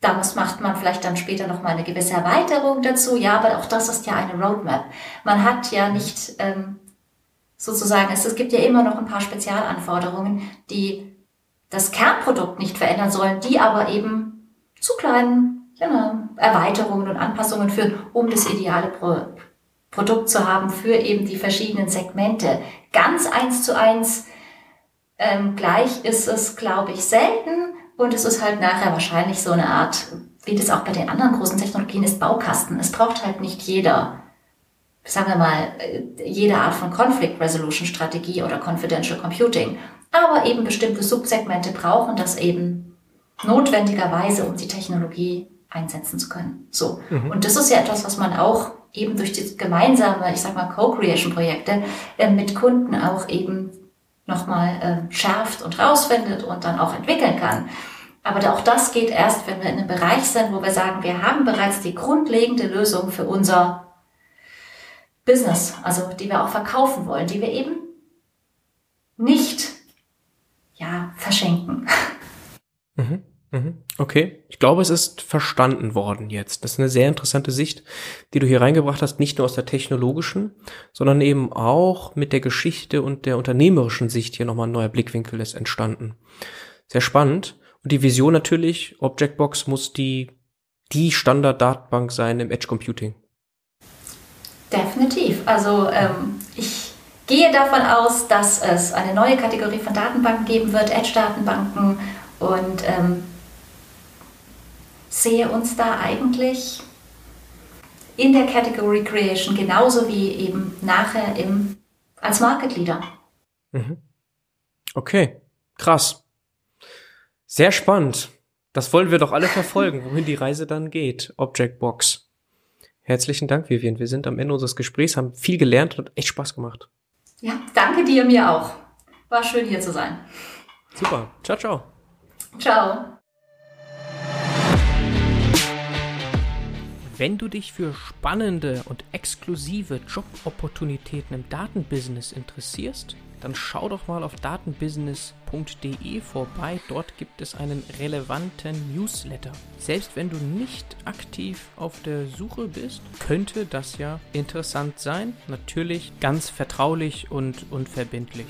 Da muss, macht man vielleicht dann später nochmal eine gewisse Erweiterung dazu. Ja, aber auch das ist ja eine Roadmap. Man hat ja nicht ähm, sozusagen, es, es gibt ja immer noch ein paar Spezialanforderungen, die das Kernprodukt nicht verändern sollen, die aber eben zu kleinen genau, Erweiterungen und Anpassungen führen, um das ideale Pro Produkt zu haben für eben die verschiedenen Segmente. Ganz eins zu eins ähm, gleich ist es, glaube ich, selten und es ist halt nachher wahrscheinlich so eine Art, wie das auch bei den anderen großen Technologien ist, Baukasten. Es braucht halt nicht jeder, sagen wir mal, äh, jede Art von Conflict Resolution Strategie oder Confidential Computing. Aber eben bestimmte Subsegmente brauchen das eben notwendigerweise, um die Technologie einsetzen zu können. So. Mhm. Und das ist ja etwas, was man auch eben durch die gemeinsame, ich sag mal, Co-Creation-Projekte äh, mit Kunden auch eben nochmal äh, schärft und rausfindet und dann auch entwickeln kann. Aber auch das geht erst, wenn wir in einem Bereich sind, wo wir sagen, wir haben bereits die grundlegende Lösung für unser Business, also die wir auch verkaufen wollen, die wir eben nicht ja, verschenken. Mhm. Okay, ich glaube, es ist verstanden worden jetzt. Das ist eine sehr interessante Sicht, die du hier reingebracht hast, nicht nur aus der technologischen, sondern eben auch mit der Geschichte und der unternehmerischen Sicht hier nochmal ein neuer Blickwinkel ist entstanden. Sehr spannend. Und die Vision natürlich, Objectbox muss die, die Standard-Datenbank sein im Edge Computing. Definitiv. Also ähm, ich gehe davon aus, dass es eine neue Kategorie von Datenbanken geben wird, Edge-Datenbanken und ähm, sehe uns da eigentlich in der Category Creation genauso wie eben nachher im, als Market Leader. Mhm. Okay, krass. Sehr spannend. Das wollen wir doch alle verfolgen, wohin die Reise dann geht. Objectbox. Herzlichen Dank, Vivian. Wir sind am Ende unseres Gesprächs, haben viel gelernt und echt Spaß gemacht. Ja, danke dir mir auch. War schön hier zu sein. Super. Ciao, ciao. Ciao. Wenn du dich für spannende und exklusive Jobopportunitäten im Datenbusiness interessierst, dann schau doch mal auf datenbusiness.de vorbei. Dort gibt es einen relevanten Newsletter. Selbst wenn du nicht aktiv auf der Suche bist, könnte das ja interessant sein. Natürlich ganz vertraulich und unverbindlich.